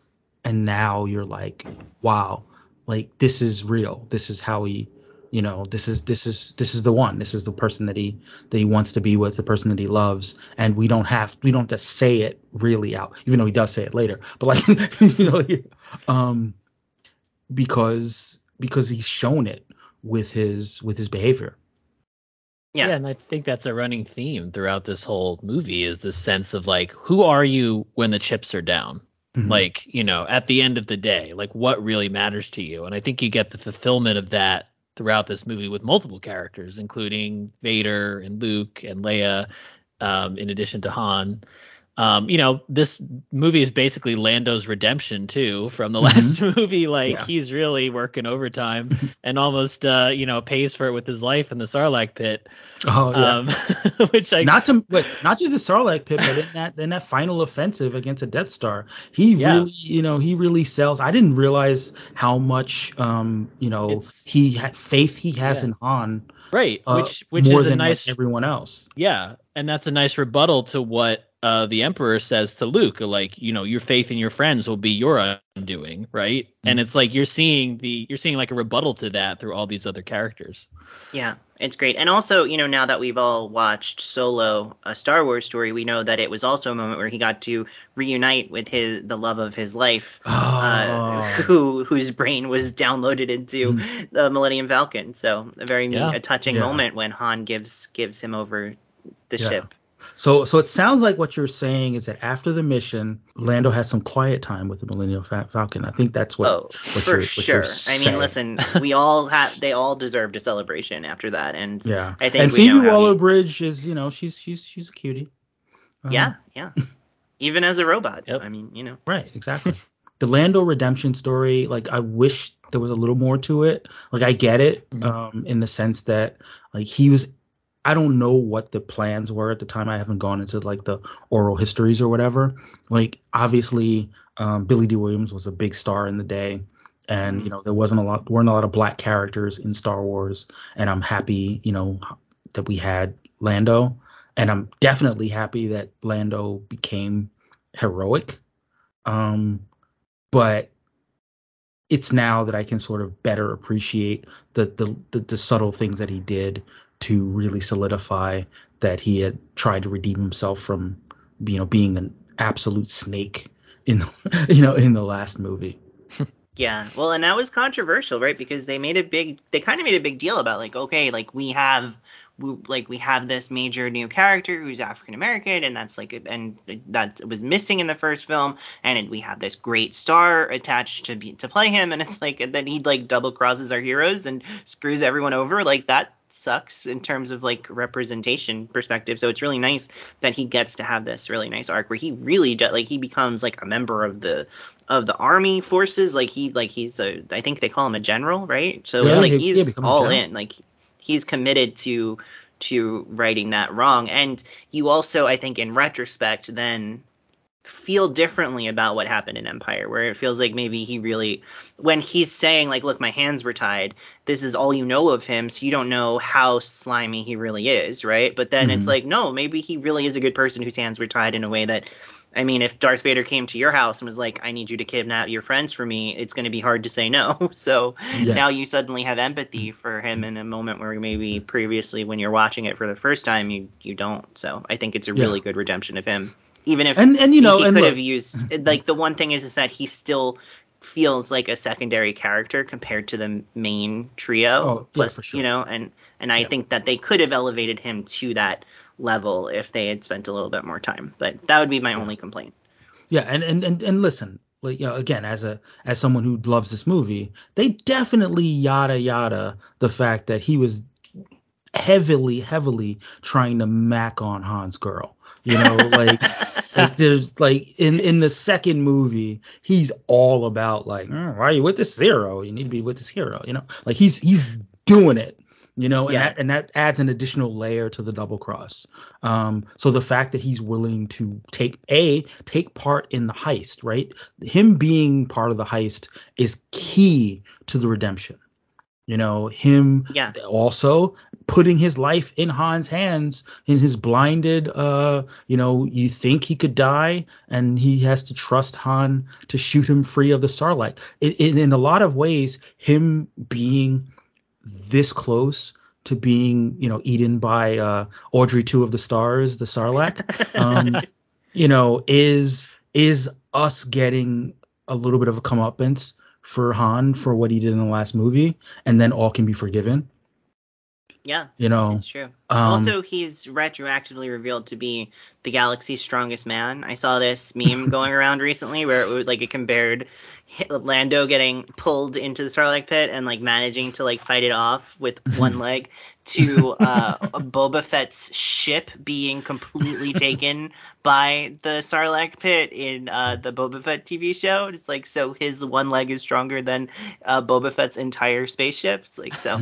And now you're like, wow, like this is real. This is how he, you know, this is this is this is the one. This is the person that he that he wants to be with, the person that he loves. And we don't have we don't just say it really out, even though he does say it later. But like you know, um because because he's shown it with his with his behavior.
Yeah.
and I think that's a running theme throughout this whole movie is this sense of like, who are you when the chips are down?
Mhm.
Like, you know, at the end of the day, like what really matters to you? And I think you get the fulfillment of that throughout this movie with multiple characters, including Vader and Luke and Leia, um, in addition to Han. Um, you know, this movie is basically Lando's redemption too from the last movie. Like
Yeah.
he's really working overtime and almost, uh, you know, pays for it with his life in the Sarlacc pit.
oh yeah.
Um, which I
not to but not just the Sarlacc pit, but in that in that final offensive against the Death Star, he
Yeah.
really you know he really sells. I didn't realize how much um you know
It's-
he had faith he has
Yeah.
in Han
right,
uh,
which which is a nice
like everyone else.
Yeah, and that's a nice rebuttal to what uh, the Emperor says to Luke. Like, you know, your faith in your friends will be your undoing, right? And it's like you're seeing the you're seeing like a rebuttal to that through all these other characters.
Yeah, it's great. And also, you know, now that we've all watched Solo, a Star Wars story, we know that it was also a moment where he got to reunite with his the love of his life, uh,
Oh.
who whose brain was downloaded into
Mm.
the Millennium Falcon. So a very
Yeah.
a touching
Yeah.
moment when Han gives gives him over the
Yeah.
ship.
So so it sounds like what you're saying is that after the mission, Lando has some quiet time with the Millennium Fa- Falcon. I think that's what.
oh,
what
for
you're- what
sure.
you're
I mean, listen, we all have they all deserved a celebration after that, and
Yeah.
I think
and
we
Phoebe
know how he-
Waller-Bridge is you know she's she's she's a cutie. Um,
yeah, yeah. Even as a robot,
Yep.
I mean, you know.
Right, exactly. the Lando redemption story, like I wish there was a little more to it. Like I get it,
Mhm.
um, in the sense that like he was I don't know what the plans were at the time. I haven't gone into like the oral histories or whatever. Like obviously, um, Billy Dee Williams was a big star in the day, and you know there wasn't a lot, weren't a lot of black characters in Star Wars, and I'm happy, you know, that we had Lando, and I'm definitely happy that Lando became heroic. Um, but it's now that I can sort of better appreciate the the, the, the subtle things that he did to really solidify that he had tried to redeem himself from you know being an absolute snake in you know in the last movie.
Yeah, well, and that was controversial, right? Because they made a big, they kind of made a big deal about like, okay, like we have, we, like we have this major new character who's African American, and that's like, and that was missing in the first film, and we have this great star attached to be to play him, and it's like, and then he like double crosses our heroes and screws everyone over, like that sucks in terms of like representation perspective. So it's really nice that he gets to have this really nice arc where he really do, like he becomes like a member of the of the army forces. Like he like he's a I think they call him a general, right? So
Yeah,
it's like
he-
he's
yeah,
all in. Like he's committed to to righting that wrong. And you also I think in retrospect then feel differently about what happened in Empire, where it feels like maybe he really, when he's saying like, "Look, my hands were tied," this is all you know of him, so you don't know how slimy he really is, right? But then it's
Mhm.
like, no, maybe he really is a good person whose hands were tied in a way that. I mean, if Darth Vader came to your house and was like, "I need you to kidnap your friends for me," it's going to be hard to say no. So
Yeah.
now you suddenly have empathy for him in a moment where maybe previously, when you're watching it for the first time, you you don't. So I think it's a
Yeah.
really good redemption of him, even if
And and you know
he could
look,
have used like the one thing is is that he still feels like a secondary character compared to the main trio.
Oh, yeah,
plus,
for sure.
you know, and and I
Yeah.
think that they could have elevated him to that level if they had spent a little bit more time. But that would be my only complaint.
Yeah, and and and, and listen, like you know, again, as a as someone who loves this movie, they definitely yada yada the fact that he was heavily, heavily trying to mac on Han's girl. You know, like like there's like in in the second movie, he's all about like, "Mm, why are you with this hero? You need to be with this hero. You know, like he's he's doing it. You know, and
Yeah.
that and that adds an additional layer to the double cross. Um, so the fact that he's willing to take a take part in the heist, right? Him being part of the heist is key to the redemption. You know, him
Yeah.
also putting his life in Han's hands in his blinded uh you know you think he could die and he has to trust Han to shoot him free of the Sarlacc it, it, in a lot of ways him being this close to being you know eaten by uh Audrey 2 of the stars the sarlacc um you know is is us getting a little bit of a comeuppance for Han for what he did in the last movie and then all can be forgiven
yeah,
you know
it's true.
um,
also, he's retroactively revealed to be the galaxy's strongest man. I saw this meme going around recently where it was like it compared Lando getting pulled into the Sarlacc pit and like managing to like fight it off with one leg to uh, Boba Fett's ship being completely taken by the Sarlacc pit in uh, the Boba Fett TV show. It's like so his one leg is stronger than uh, Boba Fett's entire spaceship. It's like so.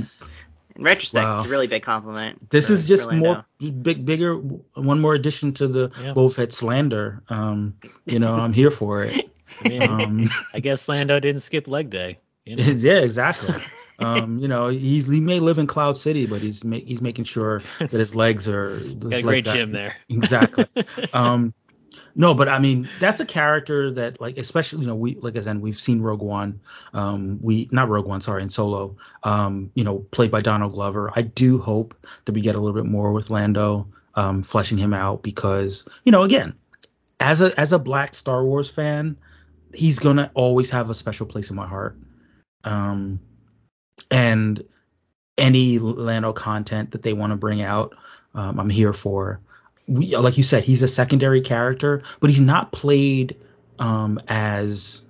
In retrospect,
Wow.
it's a really big compliment.
This
for-
is just more big, bigger. One more addition to the
Yeah.
Boba Fett slander. Um, you know, I'm here for it.
I mean,
Um,
I guess Lando didn't skip leg day. You know?
yeah, exactly. Um, you know, he's he may live in Cloud City, but he's ma- he's making sure that his legs are. his
Got a great gym there.
Exactly. um, no, but I mean that's a character that like especially you know we like I said we've seen Rogue One, um we not Rogue One sorry in Solo, um you know played by Donald Glover. I do hope that we get a little bit more with Lando, um fleshing him out because you know again as a as a black Star Wars fan, he's gonna always have a special place in my heart. Um, and any Lando content that they want to bring out, um, I'm here for. We, like you said, he's a secondary character, but he's not played um, as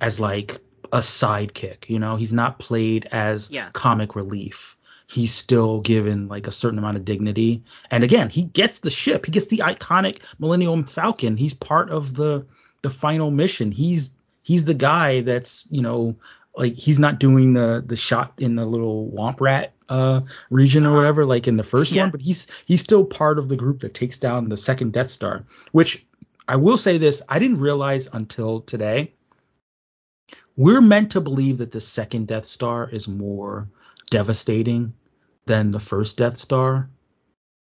as like a sidekick. You know, he's not played as
Yeah.
comic relief. He's still given like a certain amount of dignity. And again, he gets the ship. He gets the iconic Millennium Falcon. He's part of the the final mission. He's he's the guy that's you know like he's not doing the the shot in the little womp rat uh, region or whatever, like in the first
Yeah.
one. But he's he's still part of the group that takes down the second Death Star. Which I will say this, I didn't realize until today. We're meant to believe that the second Death Star is more devastating than the first Death Star,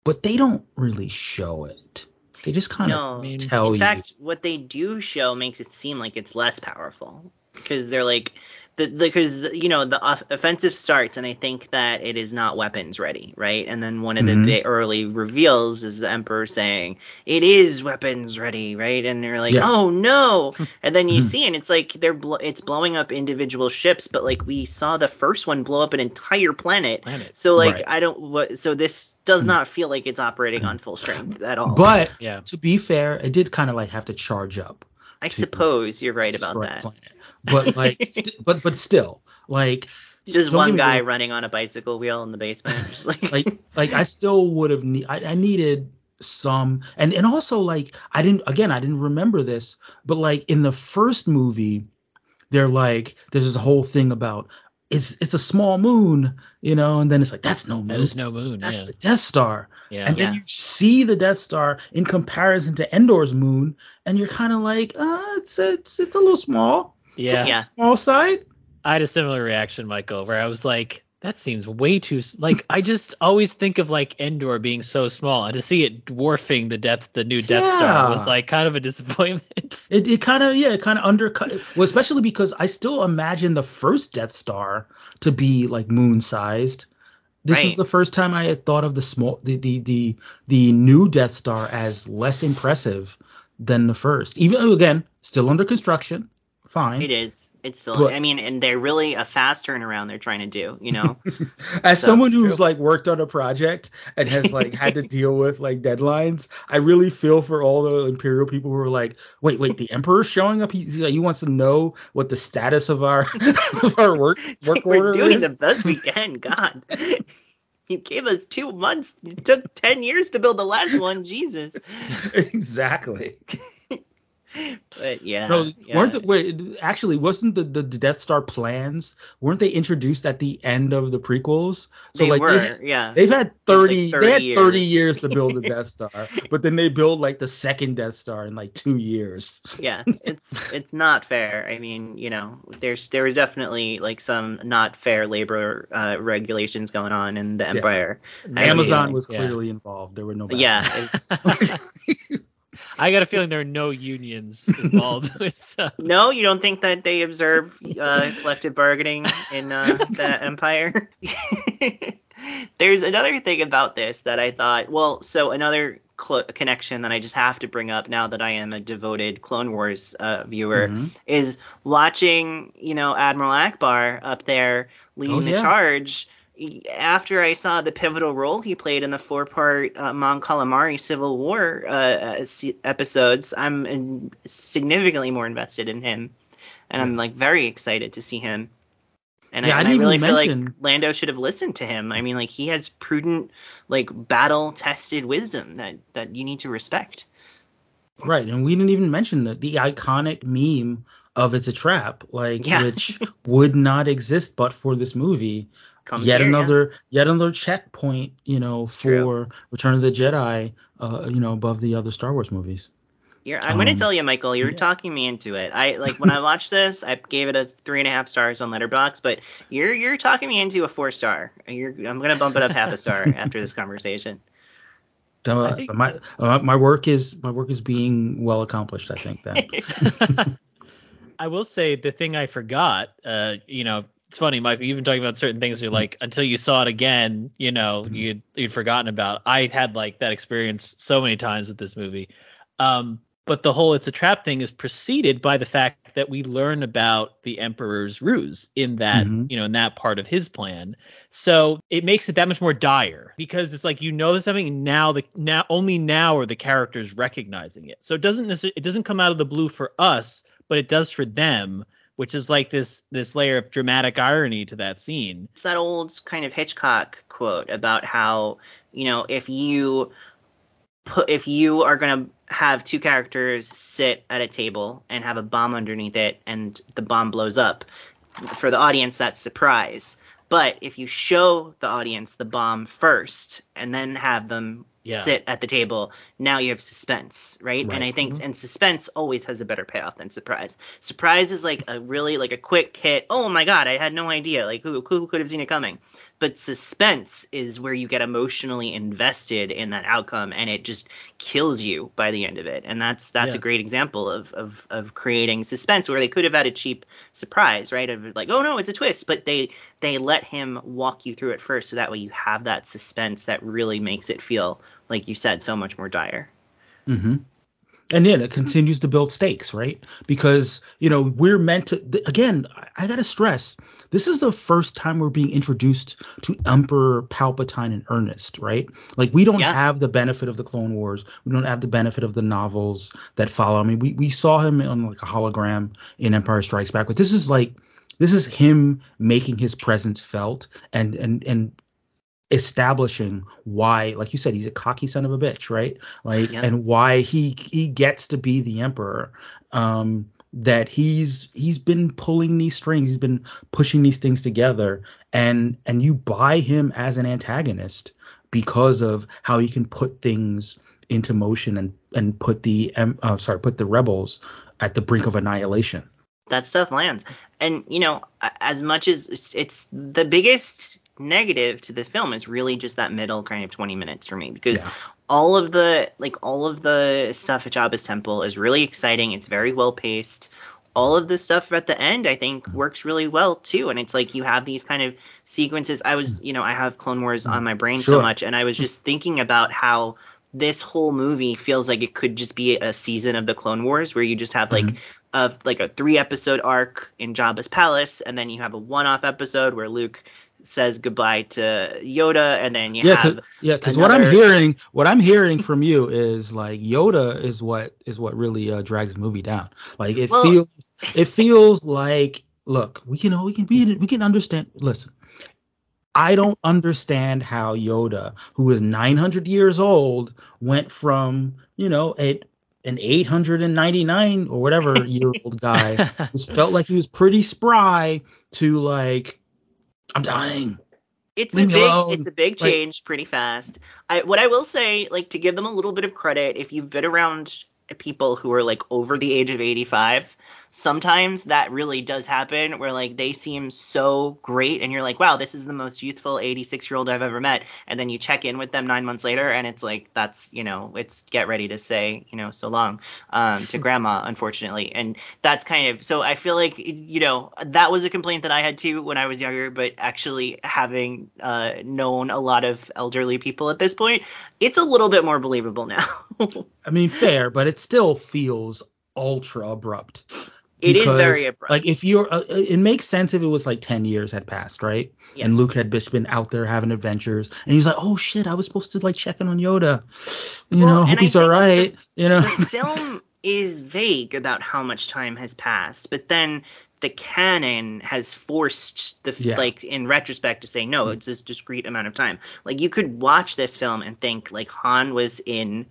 but they don't really show it. They just kind of
No.
Mean,
tell
In
you.
fact, what they do show makes it seem like it's less powerful because they're like because you know the off- offensive starts and they think that it is not weapons ready, right? And then one of
Mhm.
the big early reveals is the emperor saying it is weapons ready, right? And they're like,
Yeah.
oh no! And then you
Mhm.
see, and it's like they're blo- it's blowing up individual ships, but like we saw the first one blow up an entire planet.
Planet.
So like
Right.
I don't what so this does
Mhm.
not feel like it's operating on full strength at all.
But
Yeah.
to be fair, it did kind of like have to charge up.
I
to-
suppose you're right about that.
planet. But like, st- but but still, like,
Just one
get me
guy
wrong,
running on a bicycle wheel in the basement. Just like,
like like I still would have need I, I needed some and and also like I didn't again I didn't remember this but like in the first movie they're like there's this whole thing about it's it's a small moon you know and then it's like that's no moon
is no moon.
that's
yeah.
the Death Star
yeah.
and then
Yeah.
you see the Death Star in comparison to Endor's moon and you're kind of like uh it's it's it's a little small
yeah.
Yeah.
small side
I had a similar reaction, Michael, where I was like, that seems way too like I just always think of like Endor being so small and to see it dwarfing the death the new Death Star was like kind of a disappointment.
It, it kind of yeah, it kind of undercut. Well, especially because I still imagine the first Death Star to be like moon sized. This is the first time I had thought of the small the, the the the new Death Star as less impressive than the first. Even again, still under construction. Fine.
it is. It's still.
But-
I mean, and they're really a fast turnaround. They're trying to do. You know.
As
So,
someone who's
true.
like worked on a project and has like had to deal with like deadlines, I really feel for all the Imperial people who are like, wait, wait, the Emperor's showing up. He, he wants to know what the status of our of our work
It's
work
like we're doing
is.
the best we can. God. You gave us two months. It took ten years to build the last one. Jesus.
exactly.
But yeah.
No,
yeah.
weren't the, wait, actually wasn't the, the the Death Star plans weren't they introduced at the end of the prequels? So
they
like
were.
they,
yeah.
They've had 30,
30
they had 30
years.
years to build the Death Star, but then they build like the second Death Star in like 2 years.
yeah it's it's not fair i mean you know there's there was definitely like some not fair labor uh, regulations going on in the empire I have a
Amazon
feeling,
was
yeah.
clearly involved. There were no
yeah
I got a feeling there are no unions involved with uh,
no you don't think that they observe uh, collective bargaining in uh, the empire there's another thing about this that i thought well so another cl- connection that i just have to bring up now that i am a devoted clone wars uh, viewer
Mhm.
is watching, you know, Admiral Ackbar up there leading
Oh,
the charge. After I saw the pivotal role he played in the four-part uh, Mon Calamari Civil War uh, uh, episodes, I'm in- significantly more invested in him, and I'm like very excited to see him. And,
Yeah, I
and I
didn't
really feel like
mention-
Lando should have listened to him. I mean, like he has prudent, like battle-tested wisdom that that you need to respect.
Right, and we didn't even mention the the iconic meme of it's a trap, like
Yeah.
which would not exist but for this movie.
Comes
yet
here, yeah.
another yet another checkpoint, you know, for
true.
Return of the Jedi, uh, you know, above the other Star Wars movies.
You're, I'm gonna
Um,
tell you, Michael. You're
yeah.
talking me into it. I like when I watched this, I gave it a three and a half stars on Letterboxd, but you're you're talking me into a four star. You're I'm gonna bump it up half a star after this conversation.
Uh, my uh, my work is my work is being well accomplished. I think that.
I will say the thing I forgot, uh, you know, it's funny, Michael, you've been talking about certain things you're like, until you saw it again, you know,
Mhm.
you'd, you'd forgotten about. I had like that experience so many times with this movie. Um, but the whole it's a trap thing is preceded by the fact that we learn about the emperor's ruse in that
Mhm.
you know in that part of his plan so it makes it that much more dire because it's like you know something and now the now only now are the characters recognizing it so it doesn't necessarily it doesn't come out of the blue for us but it does for them which is like this this layer of dramatic irony to that scene.
It's that old kind of Hitchcock quote about how you know if you put if you are gonna have two characters sit at a table and have a bomb underneath it and the bomb blows up for the audience that's surprise. But if you show the audience the bomb first and then have them
Yeah.
sit at the table, now you have suspense, right?
Right.
And I think mm-hmm. and suspense always has a better payoff than surprise. Surprise is like a really like a quick hit. Oh my god, I had no idea. Like who who could have seen it coming? But suspense is where you get emotionally invested in that outcome and it just kills you by the end of it. And that's that's
Yeah.
a great example of, of of creating suspense where they could have had a cheap surprise, right? Of like, oh no, it's a twist, but they they let him walk you through it first so that way you have that suspense that really makes it feel like you said so much more dire.
Mm-hmm. And then it continues to build stakes, right? Because you know we're meant to. th- Again, I, I gotta stress, this is the first time we're being introduced to Emperor Palpatine in earnest, right? Like we don't
Yeah.
have the benefit of the Clone Wars. We don't have the benefit of the novels that follow. I mean, we we saw him on like a hologram in Empire Strikes Back, but this is like this is him making his presence felt and and and establishing why like you said he's a cocky son of a bitch right like
Yeah.
and why he he gets to be the emperor um that he's he's been pulling these strings he's been pushing these things together and and you buy him as an antagonist because of how he can put things into motion and and put the em- uh, sorry put the rebels at the brink of annihilation
that stuff lands. And you know, as much as it's the biggest negative to the film is really just that middle kind of 20 minutes for me because
Yeah.
all of the like all of the stuff at Jabba's temple is really exciting. It's very well paced. All of the stuff at the end, I think, mm-hmm. works really well too. And it's like you have these kind of sequences. I was, mm. you know, I have Clone Wars mm. on my brain so much, and I was mm. just thinking about how this whole movie feels like it could just be a season of the Clone Wars where you just have like mm-hmm. a like a three episode arc in Jabba's palace, and then you have a one off episode where Luke says goodbye to Yoda, and then you
yeah,
have
cause, yeah, because what I'm hearing, what I'm hearing from you is like Yoda is what is what really uh, drags the movie down. Like it
Well-
feels, it feels like, look, we can we can be we can understand. Listen, I don't understand how Yoda, who is 900 years old, went from you know a an 899 or whatever year old guy just felt like he was pretty spry to like I'm dying.
it's
Leave
a big
alone.
it's a big
Like-
change pretty fast. I what I will say, like to give them a little bit of credit, if you've been around people who are like over the age of 85 sometimes that really does happen where like they seem so great and you're like wow this is the most youthful 86 year old i've ever met. And then you check in with them nine months later and it's like that's you know it's get ready to say you know so long um, to grandma unfortunately. And that's kind of so i feel like you know that was a complaint that i had too when i was younger but actually having uh, known a lot of elderly people at this point it's a little bit more believable now.
I mean, fair, but it still feels ultra abrupt.
It is
Because,
very abrupt.
Like if you're, uh, it makes sense if it was like 10 years had passed, right?
Yes.
And Luke had just been out there having adventures, and he's like, oh shit, I was supposed to like check in on Yoda. You
Well,
know, hope
I
he's all right. You know.
the film is vague about how much time has passed, but then the canon has forced the
Yeah.
like in retrospect to say no, it's this discrete amount of time. Like you could watch this film and think like Han was in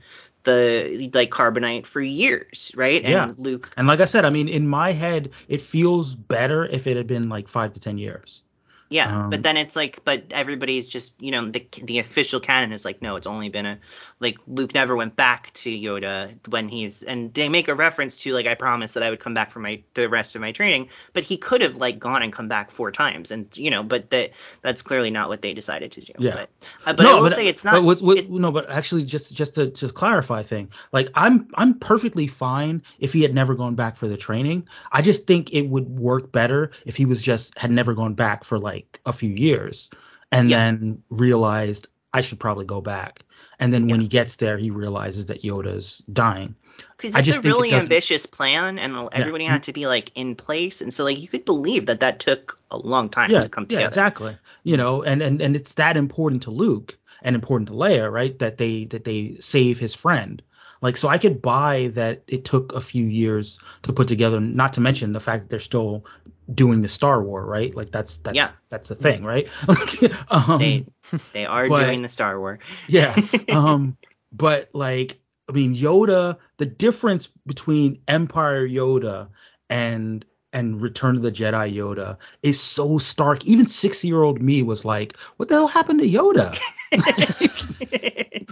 the like carbonite for years, right?
Yeah.
And Luke
And like I said, I mean, in my head, it feels better if it had been like five to ten years.
Yeah,
Um,
but then it's like, but everybody's just, you know, the the official canon is like, no, it's only been a, like Luke never went back to Yoda when he's, and they make a reference to like, I promised that I would come back for my the rest of my training, but he could have like gone and come back four times, and you know, but that that's clearly not what they decided to do.
Yeah.
But, uh, but I will say it's not.
But with, with,
it-
no, but actually, just just to just clarify a thing, like I'm I'm perfectly fine if he had never gone back for the training. I just think it would work better if he was just had never gone back for like a few years, and
Yeah.
then realized I should probably go back. And then when he gets there, he realizes that Yoda's dying.
Because it's a
it
really
doesn't-
ambitious plan, and everybody had to be like in place, and so like you could believe that that took a long time
yeah,
to come together.
yeah, exactly. You know, and and and it's that important to Luke and important to Leia, right? That they that they save his friend. Like, so I could buy that it took a few years to put together. Not to mention the fact that they're still doing the Star War, right? Like that's that's
Yeah.
that's the thing, right? um,
They they are
but-
doing the Star Wars.
yeah. Um, but like, I mean, Yoda, the difference between Empire Yoda and and Return of the Jedi Yoda is so stark. Even six year old me was like, "What the hell happened to Yoda?"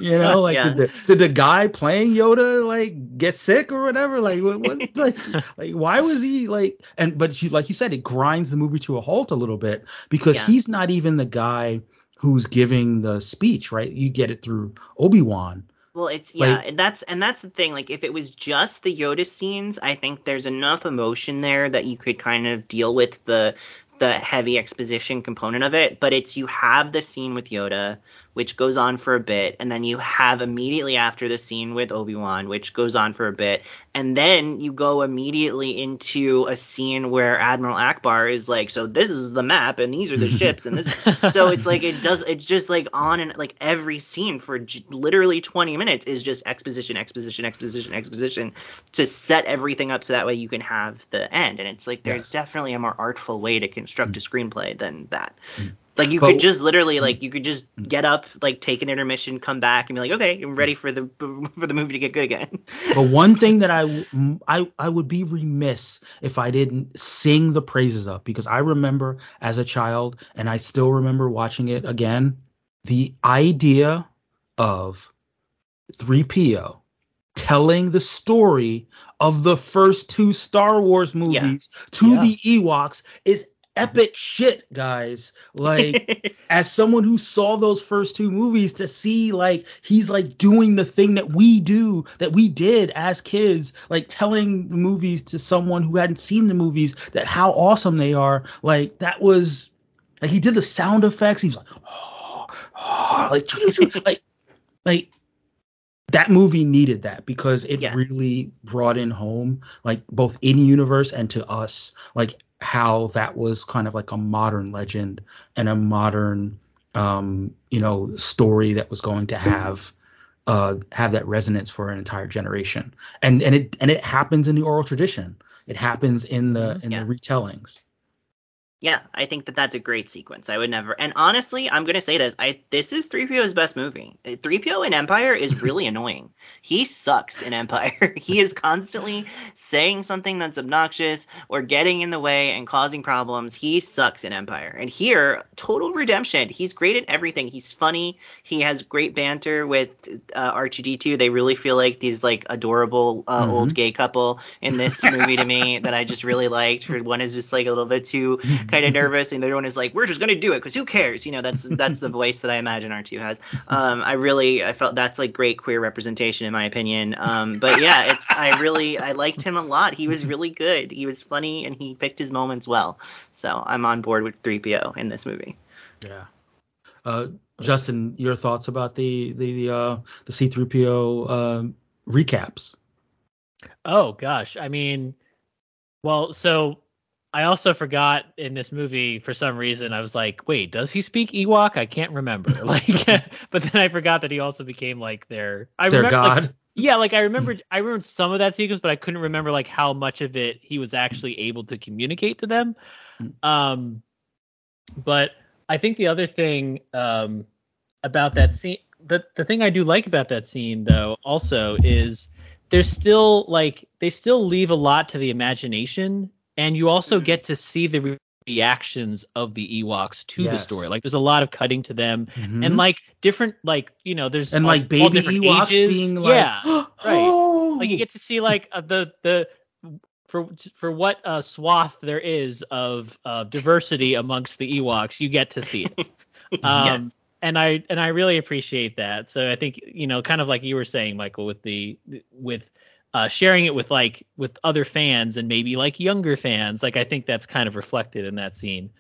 You know, like
Yeah.
did, the, did the guy playing Yoda like get sick or whatever? Like what, what like like why was he like? And but you, like you said, it grinds the movie to a halt a little bit because
Yeah.
he's not even the guy who's giving the speech, right? You get it through Obi Wan.
Well, it's yeah,
Like-
that's and that's the thing. Like, if it was just the Yoda scenes, I think there's enough emotion there that you could kind of deal with the the heavy exposition component of it. But it's you have the scene with Yoda, which goes on for a bit, and then you have immediately after the scene with Obi Wan, which goes on for a bit, and then you go immediately into a scene where Admiral Ackbar is like, "So this is the map, and these are the ships, and this." so it's like it does it's just like on and like every scene for j- literally 20 minutes is just exposition exposition exposition exposition to set everything up so that way you can have the end and it's like there's definitely a more artful way to construct a mm. screenplay than that. Mm. Like you
But-
could just literally mm. like you could just get up like take an intermission come back and be like okay i'm ready for the for the movie to get good again.
But one thing that I, I I would be remiss if I didn't sing the praises of because I remember as a child and I still remember watching it again the idea of 3PO telling the story of the first two Star Wars movies to
Yeah.
the Ewoks is epic shit guys like as someone who saw those first two movies to see like he's like doing the thing that we do that we did as kids like telling the movies to someone who hadn't seen the movies that how awesome they are like that was like he did the sound effects he was like oh, oh, like like like that movie needed that because it
Yeah.
really brought in home like both in universe and to us like how that was kind of like a modern legend and a modern um you know story that was going to have uh have that resonance for an entire generation. And and it and it happens in the oral tradition. It happens in the in
Yeah.
the retellings
Yeah, I think that that's a great sequence. I would never. And honestly, I'm gonna say this. I this is 3PO's best movie. 3PO in Empire is really annoying. He sucks in Empire. he is constantly saying something that's obnoxious or getting in the way and causing problems. He sucks in Empire. And here, total redemption. He's great at everything. He's funny. He has great banter with uh, R2D2. They really feel like these like adorable uh,
Mhm.
old gay couple in this movie to me that I just really liked. One is just like a little bit too kind of nervous, and the other one is like, "We're just gonna do it because who cares?" You know, that's that's the voice that I imagine R2 has. Um, I really I felt that's like great queer representation in my opinion. Um, but yeah, it's I really I liked him a lot. He was really good. He was funny and he picked his moments well. So I'm on board with 3PO in this movie.
yeah uh justin your thoughts about the the the uh the c3po um recaps
Oh gosh, I mean, well, so I also forgot in this movie for some reason I was like, wait, does he speak Ewok? I can't remember. Like, but then I forgot that he also became like their I
their
remember, like,
god
yeah, like I remembered I remembered some of that sequence, but I couldn't remember like how much of it he was actually able to communicate to them. Um, but I think the other thing um about that scene, the the thing I do like about that scene though also is there's still like they still leave a lot to the imagination, and you also get to see the reactions of the Ewoks to the story. Like there's a lot of cutting to them,
Mhm.
and like different like you know there's
and
all-
like baby Ewoks
ages.
being like,
yeah, right.
oh,
like you get to see like uh, the the for for what uh, swath there is of uh, diversity amongst the Ewoks, you get to see it. Um,
Yes.
And I and I really appreciate that. So I think you know, kind of like you were saying, Michael, with the with uh, sharing it with like with other fans and maybe like younger fans, like I think that's kind of reflected in that scene.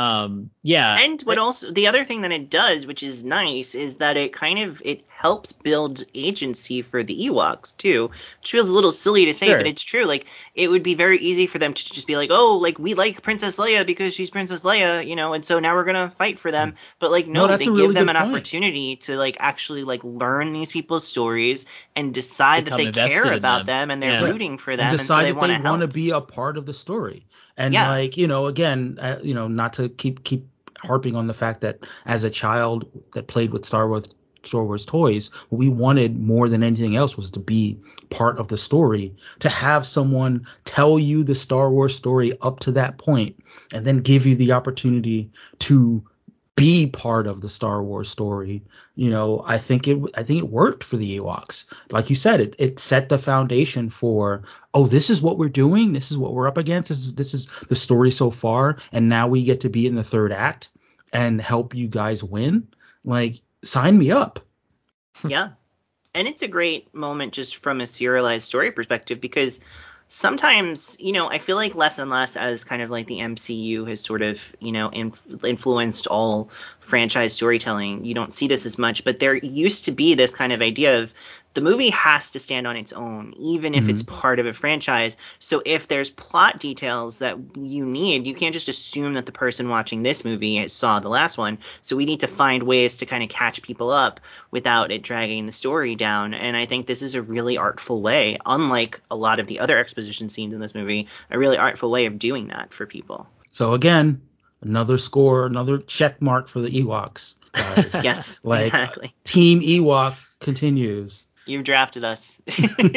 Um, yeah.
and what also the other thing that it does which is nice is that it kind of it helps build agency for the ewoks too which feels a little silly to say
Sure.
but it's true like it would be very easy for them to just be like oh like we like princess leia because she's princess leia you know and so now we're gonna fight for them but like no,
No,
they
a
give
really
them an
point.
opportunity to like actually like learn these people's stories and decide that they care about
them.
them, and they're
Yeah.
rooting for them
and
and, so
decide
they
that
want
they
to
want to be a part of the story. And
Yeah.
like you know, again, uh, you know, not to keep keep harping on the fact that as a child that played with Star Wars Star Wars toys, what we wanted more than anything else was to be part of the story, to have someone tell you the Star Wars story up to that point, and then give you the opportunity to be part of the Star Wars story. You know, I think it I think it worked for the Ewoks. Like you said, it it set the foundation for oh, this is what we're doing, this is what we're up against, this is this is the story so far, and now we get to be in the third act and help you guys win. Like, sign me up.
yeah. And it's a great moment just from a serialized story perspective because sometimes, you know, I feel like less and less as kind of like the MCU has sort of, you know, inf- influenced all franchise storytelling. You don't see this as much, but there used to be this kind of idea of the movie has to stand on its own, even if mm-hmm. it's part of a franchise. So if there's plot details that you need, you can't just assume that the person watching this movie saw the last one. So we need to find ways to kind of catch people up without it dragging the story down. And I think this is a really artful way, unlike a lot of the other exposition scenes in this movie, a really artful way of doing that for people.
So again, another score, another check mark for the Ewoks.
yes, like, exactly.
Team Ewok continues.
You've drafted us.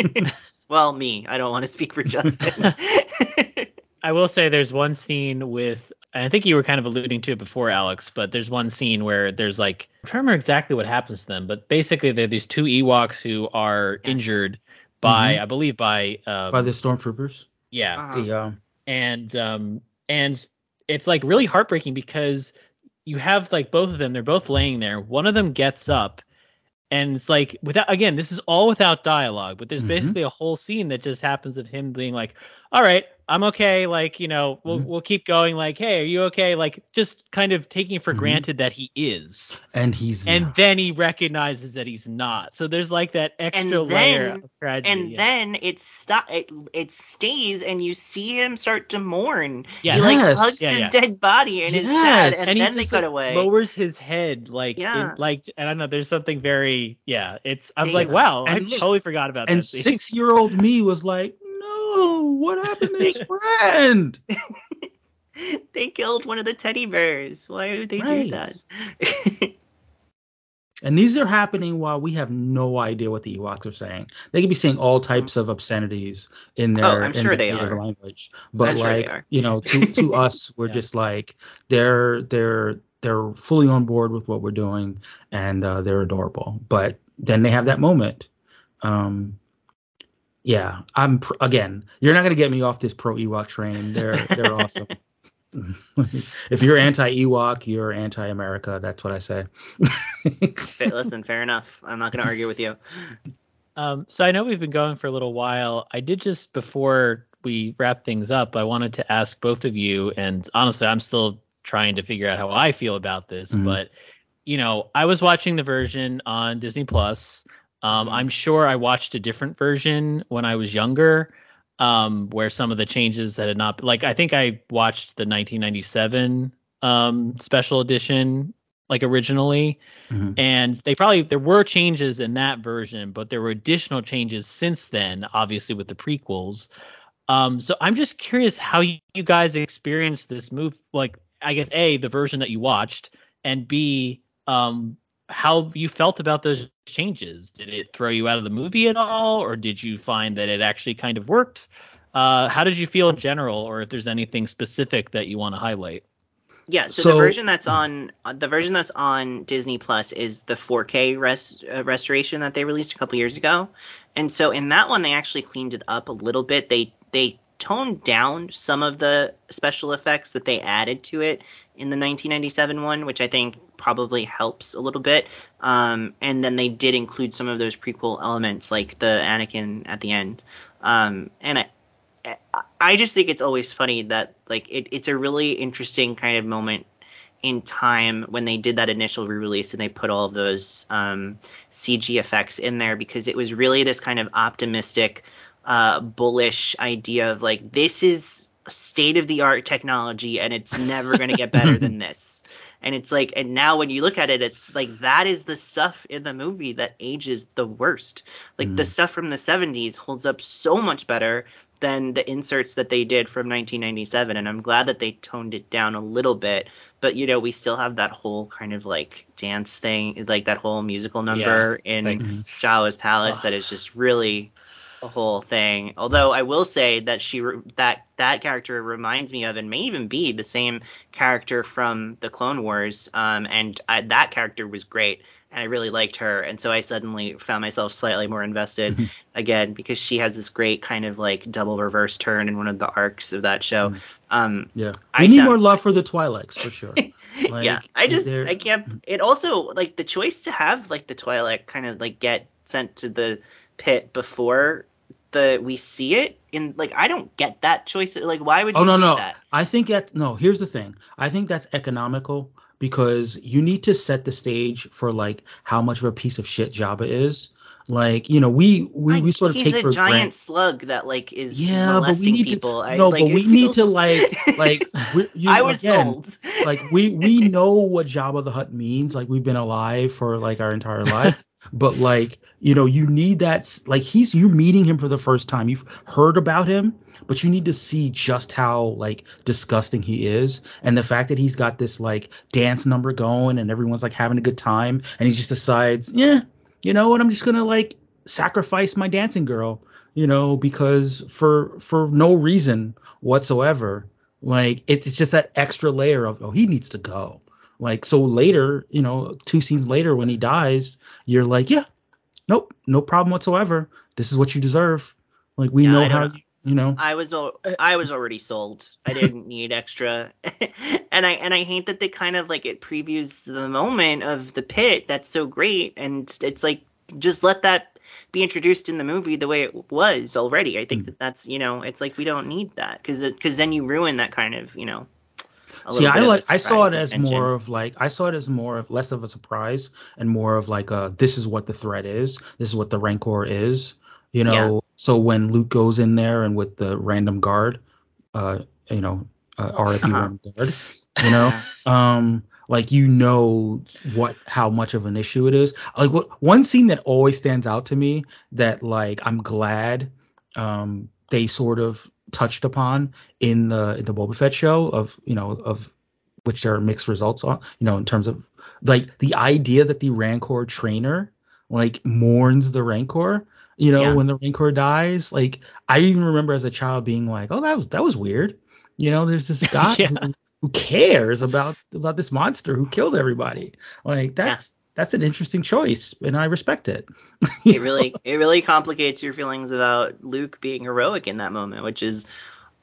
well, me. I don't want to speak for Justin.
I will say there's one scene with I think you were kind of alluding to it before, Alex, but there's one scene where there's like I'm trying to remember exactly what happens to them, but basically they're these two Ewoks who are yes. injured by mm-hmm. I believe by um,
by the stormtroopers.
Yeah.
Uh-huh. The, um,
and um and it's like really heartbreaking because you have like both of them, they're both laying there. One of them gets up and it's like without again this is all without dialogue but there's mm-hmm. basically a whole scene that just happens of him being like all right I'm okay. Like, you know, we'll mm-hmm. we'll keep going. Like, hey, are you okay? Like, just kind of taking for mm-hmm. granted that he is.
And he's
and not. then he recognizes that he's not. So there's like that extra then, layer of tragedy.
And yeah. then it stop it, it stays and you see him start to mourn. Yeah. He like yes. hugs yeah, his yeah. dead body and yes. is sad and, and then they cut like, away.
Lowers his head like yeah. In, like I don't know, there's something very yeah, it's I'm like, wow, and I look, totally forgot about
that. And six year old me was like, what happened to his friend?
they killed one of the teddy bears. Why would they right. do that?
and these are happening while we have no idea what the Ewoks are saying. They could be saying all types of obscenities in their,
oh, I'm sure
they
are.
language. But I'm like, sure you know, to to us, we're yeah. just like they're they're they're fully on board with what we're doing and uh, they're adorable. But then they have that moment. Um, yeah, I'm pr- again. You're not gonna get me off this pro Ewok train. They're they're awesome. if you're anti Ewok, you're anti America. That's what I say.
Listen, fair enough. I'm not gonna argue with you.
Um, so I know we've been going for a little while. I did just before we wrap things up, I wanted to ask both of you, and honestly, I'm still trying to figure out how I feel about this, mm-hmm. but you know, I was watching the version on Disney Plus. Um, I'm sure I watched a different version when I was younger, um, where some of the changes that had not like I think I watched the 1997 um, special edition like originally, mm-hmm. and they probably there were changes in that version, but there were additional changes since then, obviously with the prequels. Um, so I'm just curious how you, you guys experienced this move, like I guess a the version that you watched, and b um, how you felt about those changes. Did it throw you out of the movie at all, or did you find that it actually kind of worked? Uh, how did you feel in general, or if there's anything specific that you want to highlight?
Yeah, so, so, the version that's on the version that's on Disney Plus is the 4K rest, uh, restoration that they released a couple years ago, and so in that one they actually cleaned it up a little bit. They they toned down some of the special effects that they added to it in the 1997 one, which I think probably helps a little bit. Um, and then they did include some of those prequel elements, like the Anakin at the end. Um, and I, I just think it's always funny that like it, it's a really interesting kind of moment in time when they did that initial re-release and they put all of those um, CG effects in there because it was really this kind of optimistic, uh, bullish idea of like this is state of the art technology and it's never going to get better than this. And it's like, and now when you look at it, it's like that is the stuff in the movie that ages the worst. Like mm. the stuff from the 70s holds up so much better than the inserts that they did from 1997, and I'm glad that they toned it down a little bit. But you know, we still have that whole kind of like dance thing, like that whole musical number yeah, in like, Jabba's Palace that is just really whole thing. Although I will say that she that that character reminds me of and may even be the same character from the Clone Wars. Um, and I, that character was great, and I really liked her. And so I suddenly found myself slightly more invested mm-hmm. again because she has this great kind of like double reverse turn in one of the arcs of that show. Mm-hmm. Um,
yeah, we I need sound, more love for the Twi'leks for sure.
Like, yeah, I just I can't. It also like the choice to have like the Twi'lek kind of like get sent to the pit before the we see it in like I don't get that choice. Like why would oh, you oh, no, no. that?
I think that no. Here's the thing. I think that's economical because you need to set the stage for like how much of a piece of shit Jabba is. Like you know, we we, we sort of
take
for granted.
He's a giant slug that like is yeah, molesting
but we need
people.
To, I, no, like, but we feels... need to like like
you, I was again, sold.
like we we know what Jabba the Hutt means. Like we've been alive for like our entire life but like you know you need that like he's you're meeting him for the first time. You've heard about him but you need to see just how like disgusting he is. And the fact that he's got this like dance number going and everyone's like having a good time and he just decides yeah you know what? I'm just gonna like sacrifice my dancing girl you know because for for no reason whatsoever. Like it's just that extra layer of oh he needs to go like so later, you know, two scenes later when he dies, you're like, yeah, nope, no problem whatsoever. This is what you deserve. Like we yeah, know how you, you know.
I was I was already sold. I didn't need extra. and I and I hate that they kind of like it previews the moment of the pit that's so great and it's like just let that be introduced in the movie the way it was already. I think mm. that that's, you know, it's like we don't need that cuz cuz then you ruin that kind of, you know,
See, I like I saw it as more of like I saw it as more of less of a surprise and more of like a this is what the threat is. This is what the Rancor is. You know, yeah. so when Luke goes in there and with the random guard, uh, you know, uh, RIP uh-huh. random guard, you know, um, like you know what how much of an issue it is. Like what one scene that always stands out to me that like I'm glad um they sort of touched upon in the in the Boba Fett show of you know of which there are mixed results on you know in terms of like the idea that the Rancor trainer like mourns the Rancor you know yeah. when the Rancor dies like I even remember as a child being like oh that was that was weird you know there's this guy yeah. who, who, cares about about this monster who killed everybody like that's that's an interesting choice, and I respect it.
it really it really complicates your feelings about Luke being heroic in that moment, which is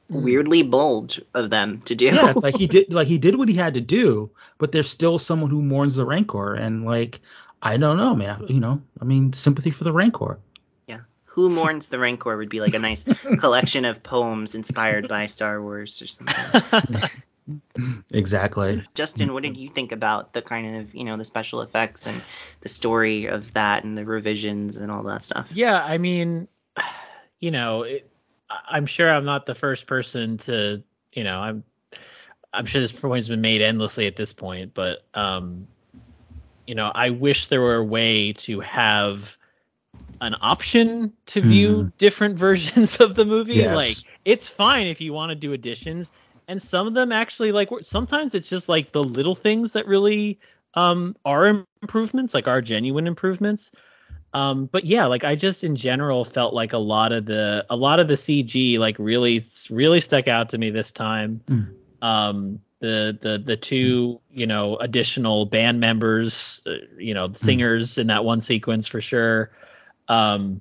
hmm. weirdly bold of them to do.
Yeah, it's like he did like he did what he had to do, but there's still someone who mourns the Rancor, and like I don't know, man. You know, I mean, sympathy for the Rancor.
Yeah, who mourns the Rancor would be like a nice collection of poems inspired by Star Wars or something.
Exactly.
Justin, what did you think about the kind of, you know, the special effects and the story of that and the revisions and all that stuff?
Yeah, I mean, you know, it, I'm sure I'm not the first person to, you know, I'm I'm sure this point has been made endlessly at this point, but um you know, I wish there were a way to have an option to view mm. different versions of the movie. Yes. Like it's fine if you want to do additions and some of them actually like sometimes it's just like the little things that really um are improvements like are genuine improvements um but yeah like i just in general felt like a lot of the a lot of the cg like really really stuck out to me this time mm. um the the the two you know additional band members uh, you know singers mm. in that one sequence for sure um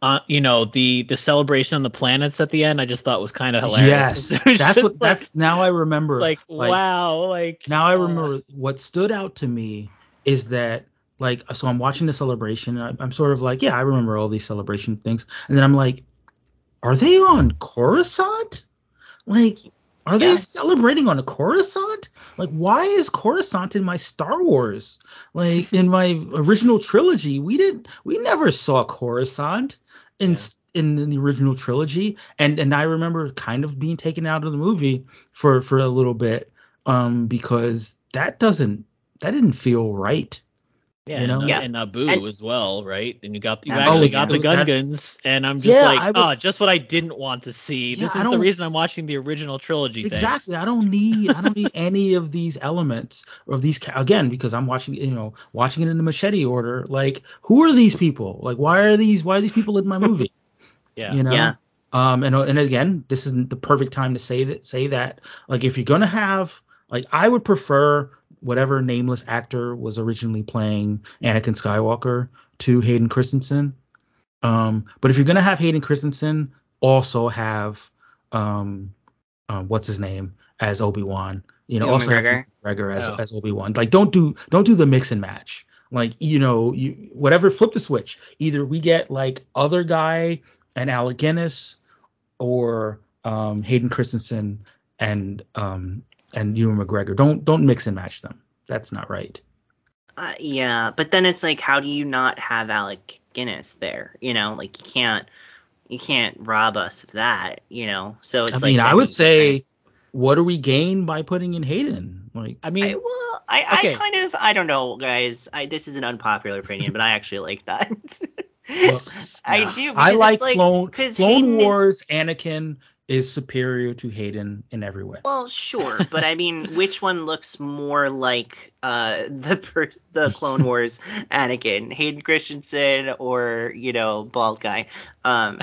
uh, you know the the celebration on the planets at the end i just thought was kind of hilarious.
Yes. That's what like, that's now i remember
like, like, wow like
now i uh, remember uh, what stood out to me is that like so i'm watching the celebration I, i'm sort of like yeah i remember all these celebration things and then i'm like are they on coruscant? Like are yes. they celebrating on a coruscant like why is coruscant in my star wars like in my original trilogy we didn't we never saw coruscant in yeah. in the original trilogy, and and I remember kind of being taken out of the movie for for a little bit, um, because that doesn't that didn't feel right.
Yeah,
You know?
and,
Yeah.
and Naboo
And-
as well, right? And you got you
Naboo,
actually
yeah.
got the Gungans, and I'm just
Yeah,
like,
was-
oh, just what I didn't want to see.
Yeah,
this is the reason I'm watching the original trilogy. things.
Exactly. I don't need I don't need any of these elements or of these again because I'm watching you know watching it in the machete order. Like who are these people? Like why are these why are these people in my movie?
Yeah.
You know.
Yeah.
Um and and again this isn't the perfect time to say that say that like if you're gonna have like I would prefer whatever nameless actor was originally playing Anakin Skywalker to Hayden Christensen. Um, but if you're gonna have Hayden Christensen, also have um, um what's his name as Obi Wan. You know,
Ewan
also have
McGregor?
McGregor as
Oh.
as Obi Wan. Like don't do don't do the mix and match. Like you know you whatever flip the switch. Either we get like other guy and Alec Guinness, or um Hayden Christensen and um and Ewan McGregor. Don't don't mix and match them. That's not right.
Uh, yeah, but then it's like, how do you not have Alec Guinness there? You know, like you can't, you can't rob us of that. You know, so it's
I
like.
mean, I
then
would
you-
say, what do we gain by putting in Hayden? Like,
I mean,
I, well, I,
Okay.
I kind of, I don't know, guys. I this is an unpopular opinion, but I actually like that.
Well,
I do.
I like,
it's like
Clone,
'cause
Clone
Hayden is-
Wars. Anakin is superior to Hayden in every way.
Well, sure, but I mean, which one looks more like uh, the pers- the Clone Wars Anakin, Hayden Christensen, or you know, bald guy? Um,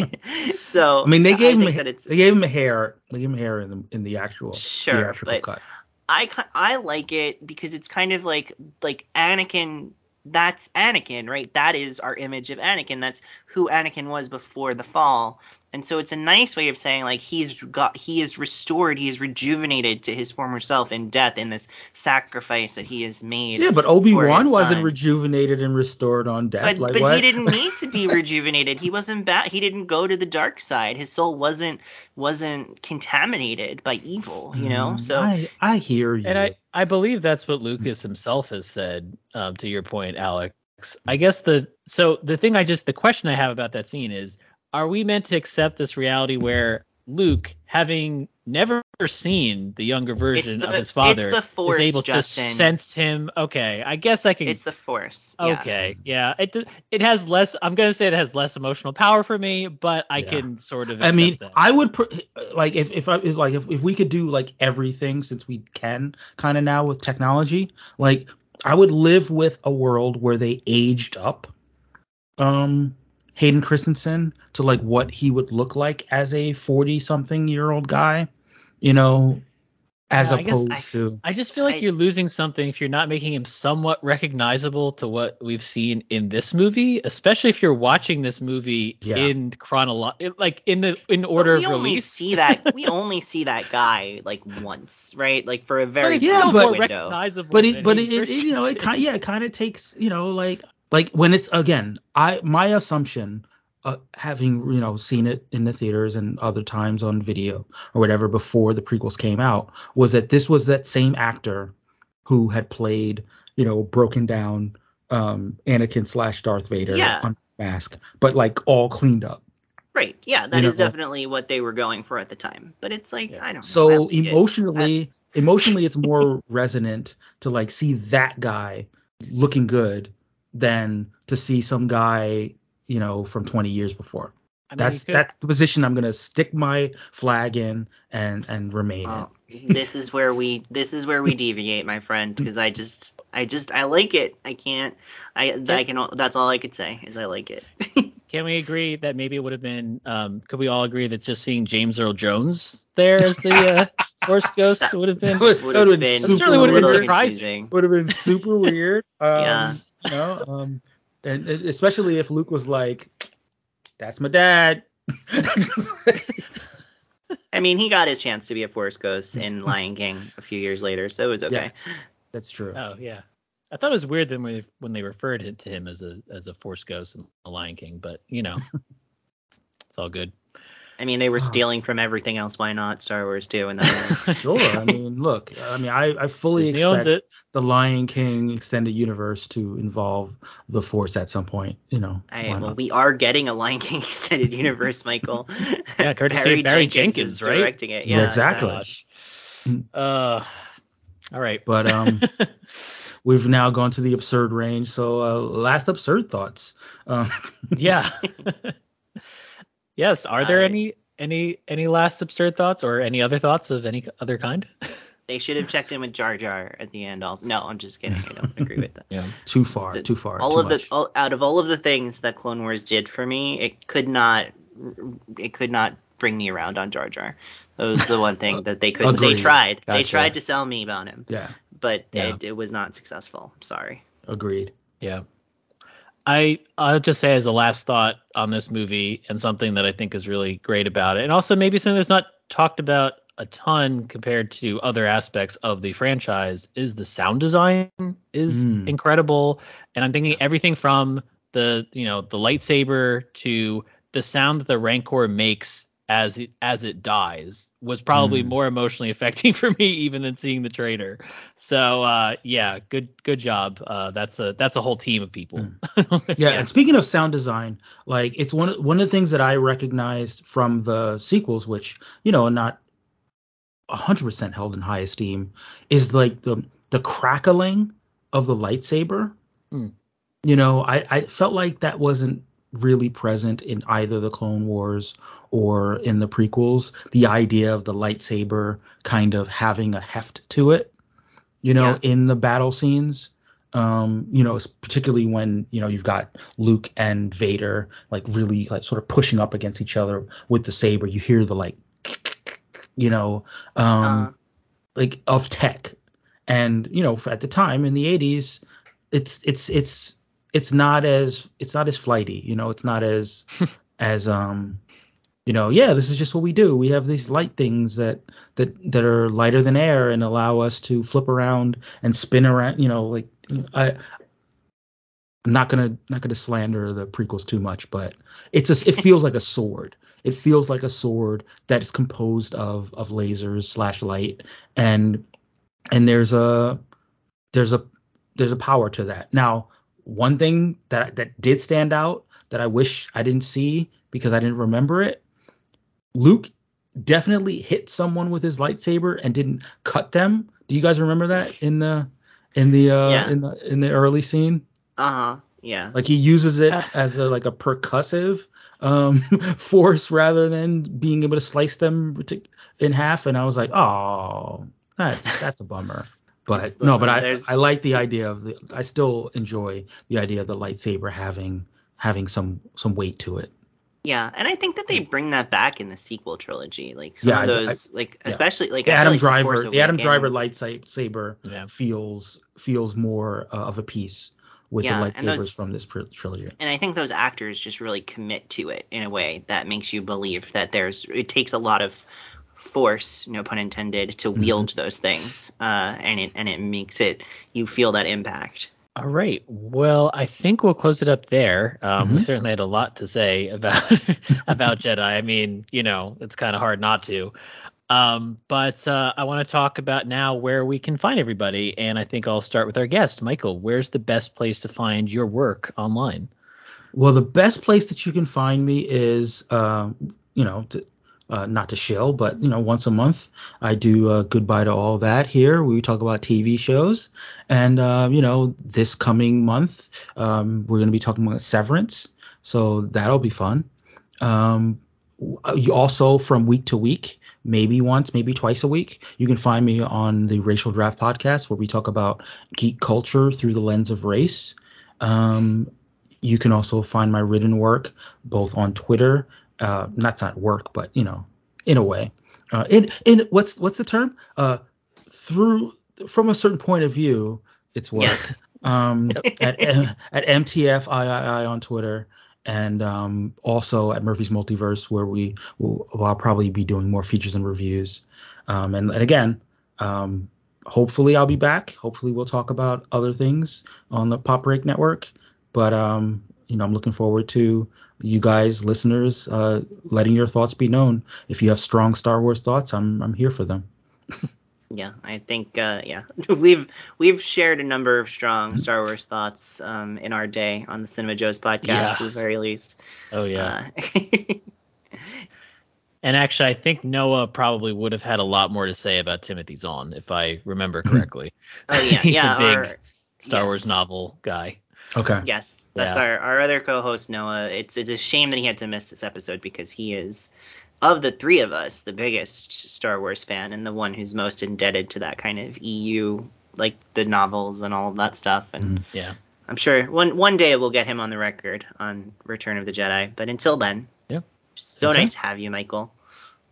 so
I mean, they gave him
think that it's
they gave him a hair. They gave him hair in the in the actual
Sure,
theatrical cut.
I I like it because it's kind of like like Anakin. That's Anakin, right? That is our image of Anakin. That's who Anakin was before the fall. And so it's a nice way of saying like he's got he is restored, he is rejuvenated to his former self in death in this sacrifice that he has made.
Yeah, but Obi Wan wasn't
son.
rejuvenated and restored on death.
But,
like
but
what?
he didn't need to be rejuvenated. He wasn't bad. He didn't go to the dark side. His soul wasn't wasn't contaminated by evil. You know.
Mm,
So
I I hear you.
and I I believe that's what Lucas himself has said. Um, to your point, Alex. I guess the so the thing I just the question I have about that scene is, are we meant to accept this reality where Luke, having never seen the younger version
the-
of his father,
the Force,
is able
Justin.
to sense him? Okay, I guess I can.
it's the Force. Yeah.
Okay, yeah. It it has less. I'm gonna say it has less emotional power for me, but I
Yeah.
can sort of.
I mean,
that.
I would pr- like if if I like if, if we could do like everything since we can kind of now with technology, like I would live with a world where they aged up um Hayden Christensen to like what he would look like as a 40 something year old guy, you know, as
Yeah, I guess
opposed
I-
to
I just feel like
I-
you're losing something if you're not making him somewhat recognizable to what we've seen in this movie, especially if you're watching this movie
Yeah.
in chronolo- like in the in
But
order
we
of
only
release.
see that we only see that guy like once, right? Like for a very
but
Yeah, but-
more
window.
recognizable.
but it but it, it, it, you know it kind yeah it kind of takes you know like like when it's again i my assumption uh, having you know seen it in the theaters and other times on video or whatever before the prequels came out was that this was that same actor who had played you know broken down um Anakin slash Darth Vader
Yeah.
on mask but like all cleaned up
Right. Yeah, that is
You know,
definitely what they were going for at the time. But it's like I don't know.
So
it.
emotionally emotionally it's more resonant to like see that guy looking good than to see some guy you know from 20 years before
I mean,
that's
could-
that's the position i'm gonna stick my flag in and and remain
Well, this is where we this is where we deviate, my friend, because I just I just I like it. I can't I I can that's all I could say is I like it.
Can we agree that maybe it would have been? Um, could we all agree that just seeing James Earl Jones there as the uh, Force Ghost would have been?
Would-
Would
that
have
would've
been
super
certainly would've been surprising.
would have been super weird um,
Yeah.
You know um and and especially if luke was like that's my dad
I mean, he got his chance to be a Force Ghost in Lion King a few years later, so it was okay.
Yeah, that's true
Oh yeah, I thought it was weird then when they, when they referred it to him as a as a Force Ghost in The Lion King, but you know, it's all good.
I mean, they were stealing from everything else. Why not Star Wars too? And then
sure i mean look i mean i i fully
Disney
expect
it.
the Lion King extended universe to involve the Force at some point. You know,
I, well,
not?
we are getting a Lion King extended universe, Michael.
Yeah, courtesy of Barry Jenkins,
is
right?
Directing it.
Yeah,
Yeah,
exactly.
Gosh. Uh, all right.
But um, we've now gone to the absurd range. So uh, last absurd thoughts. Uh,
yeah. Yes. Are there
I-
any any any last absurd thoughts or any other thoughts of any other kind?
They should have checked in with Jar Jar at the end. Also, no, I'm just kidding. I don't agree with that.
yeah.
too far,
The-
too far.
all
too
of
much.
the all, out of all of the things that Clone Wars did for me, it could not it could not bring me around on Jar Jar. That was the one thing that they couldn't. They
Agreed.
tried. They tried to sell me about him,
Yeah,
but
Yeah.
it, it was not successful. Sorry.
agreed.
Yeah. I I'll just say as a last thought on this movie and something that I think is really great about it, and also maybe something that's not talked about a ton compared to other aspects of the franchise is the sound design is
Mm.
incredible. And I'm thinking everything from the you know the lightsaber to the sound that the Rancor makes as it as it dies was probably
Mm.
more emotionally affecting for me even than seeing the trailer. So uh, yeah, good good job. Uh, that's a that's a whole team of people.
Yeah,
Yeah.
and speaking of sound design, like it's one of- one of the things that I recognized from the sequels, which you know are not 100% held in high esteem, is like the the crackling of the lightsaber.
Hmm.
You know, I I felt like that wasn't really present in either the Clone Wars or in the prequels. The idea of the lightsaber kind of having a heft to it, you know, in the battle scenes. Um you know particularly when you know you've got luke and vader like really like sort of pushing up against each other with the saber. You hear the like you know um
Uh,
like of tech. And you know at the time in the 80s it's it's it's it's not as it's not as flighty you know it's not as as um you know yeah this is just what we do we have these light things that that that are lighter than air and allow us to flip around and spin around you know like i I'm not gonna not gonna slander the prequels too much, but it's a, it feels like a sword. It feels like a sword that is composed of of lasers slash light, and and there's a there's a there's a power to that. Now, one thing that that did stand out that I wish I didn't see because I didn't remember it, Luke definitely hit someone with his lightsaber and didn't cut them. Do you guys remember that in the in the uh
Yeah.
in the in the early scene?
uh huh. Yeah.
Like he uses it
Ah.
as a like a percussive um force rather than being able to slice them in half. And I was like, oh, that's that's a bummer. But
Listen,
no, but I I like the idea of the I still enjoy the idea of the lightsaber having having some some weight to it.
Yeah, and I think that they bring that back in the sequel trilogy. Like some
Yeah,
of
I- I-
those, like
yeah.
especially like
The Adam
like
Driver
Force
the Adam Driver lightsaber
Yeah.
feels feels more uh, of a piece with
Yeah,
the
and
lightsabers
those-
from this trilogy.
and I think those actors just really commit to it in a way that makes you believe that there's it takes a lot of force, no pun intended, to
Mm-hmm.
wield those things, uh, and it and it makes it you feel that impact.
All right. Well, I think we'll close it up there. Um, We
Mhm.
certainly had a lot to say about about Jedi. I mean, you know, it's kind of hard not to. Um, but uh, I want to talk about now where we can find everybody, and I think I'll start with our guest, Michael. Where's the best place to find your work online?
Well, the best place that you can find me is, uh, you know, to, uh, not to shill, but you know, once a month I do uh, goodbye to all that here. We talk about TV shows, and uh, you know, this coming month um, we're going to be talking about Severance, so that'll be fun. Um, also from week to week, maybe once, maybe twice a week, you can find me on the Racial Draft podcast where we talk about geek culture through the lens of race. Um, you can also find my written work both on Twitter. Uh, that's not work, but you know, in a way. Uh, in in what's what's the term? Uh, through from a certain point of view, it's work.
Yes.
Um, at at MTFIII on Twitter, and um, also at Murphy's Multiverse, where we will I'll probably be doing more features and reviews. Um, and, and again, um, hopefully I'll be back. Hopefully we'll talk about other things on the Pop Break Network. But um, you know, I'm looking forward to you guys, listeners, uh, letting your thoughts be known. If you have strong Star Wars thoughts, I'm I'm here for them.
Yeah, I think uh, yeah we've we've shared a number of strong Star Wars thoughts um, in our day on the Cinema Joe's podcast
Yeah.
at the very least.
Oh yeah.
Uh,
and actually, I think Noah probably would have had a lot more to say about Timothy Zahn if I remember correctly.
oh yeah,
He's a big-
Our,
Star
Yes.
Wars novel guy.
Okay.
Yes, that's
Yeah.
our, our other co-host Noah. It's it's a shame that he had to miss this episode because he is of the three of us the biggest Star Wars fan and the one who's most indebted to that kind of EU like the novels and all of that stuff. And mm-hmm.
Yeah.
I'm sure one one day we'll get him on the record on Return of the Jedi. But until then,
Yeah.
So
Okay.
nice to have you, Michael.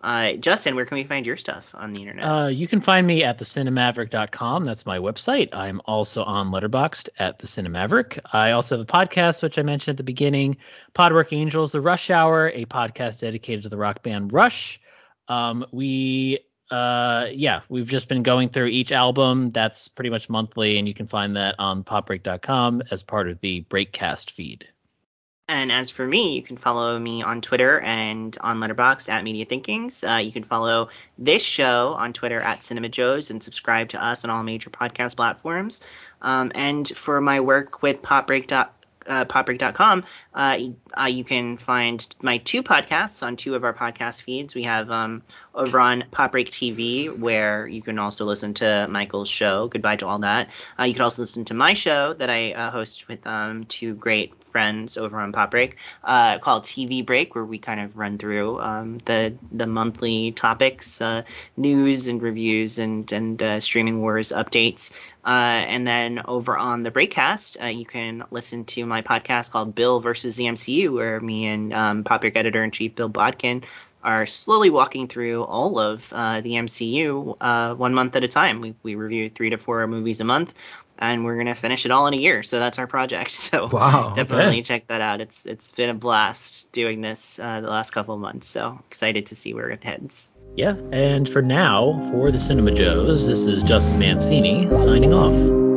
Uh, Justin, where can we find your stuff on the internet?
Uh, you can find me at thecinemaverick.com. That's my website. I'm also on Letterboxd at the Cinemaverick. I also have a podcast, which I mentioned at the beginning, Podwork Angels, The Rush Hour, a podcast dedicated to the rock band Rush. Um, we, uh, yeah, we've just been going through each album. That's pretty much monthly, and you can find that on popbreak.com as part of the Breakcast feed.
And as for me, you can follow me on Twitter and on Letterboxd at Media Thinkings. Uh, you can follow this show on Twitter at Cinema Joes and subscribe to us on all major podcast platforms. Um, and for my work with PopBreak. Uh, popbreak.com, uh, uh, you can find my two podcasts on two of our podcast feeds. We have um, over on Popbreak TV, where you can also listen to Michael's show. Goodbye to all that. Uh, you can also listen to my show that I uh, host with um, two great friends over on Pop Break uh, called TV Break, where we kind of run through um, the the monthly topics, uh, news and reviews, and and uh, streaming wars updates. Uh, and then over on the Breakcast, uh, you can listen to my podcast called Bill versus the MCU, where me and um, Pop Break editor in chief Bill Bodkin are slowly walking through all of uh, the MCU uh, one month at a time. We, we review three to four movies a month, and we're gonna finish it all in a year. So that's our project. So
Wow.
definitely
okay.
check that out. It's it's been a blast doing this uh, the last couple of months. So excited to see where it heads.
Yeah, and for now, for the Cinema Joes, this is Justin Mancini signing off.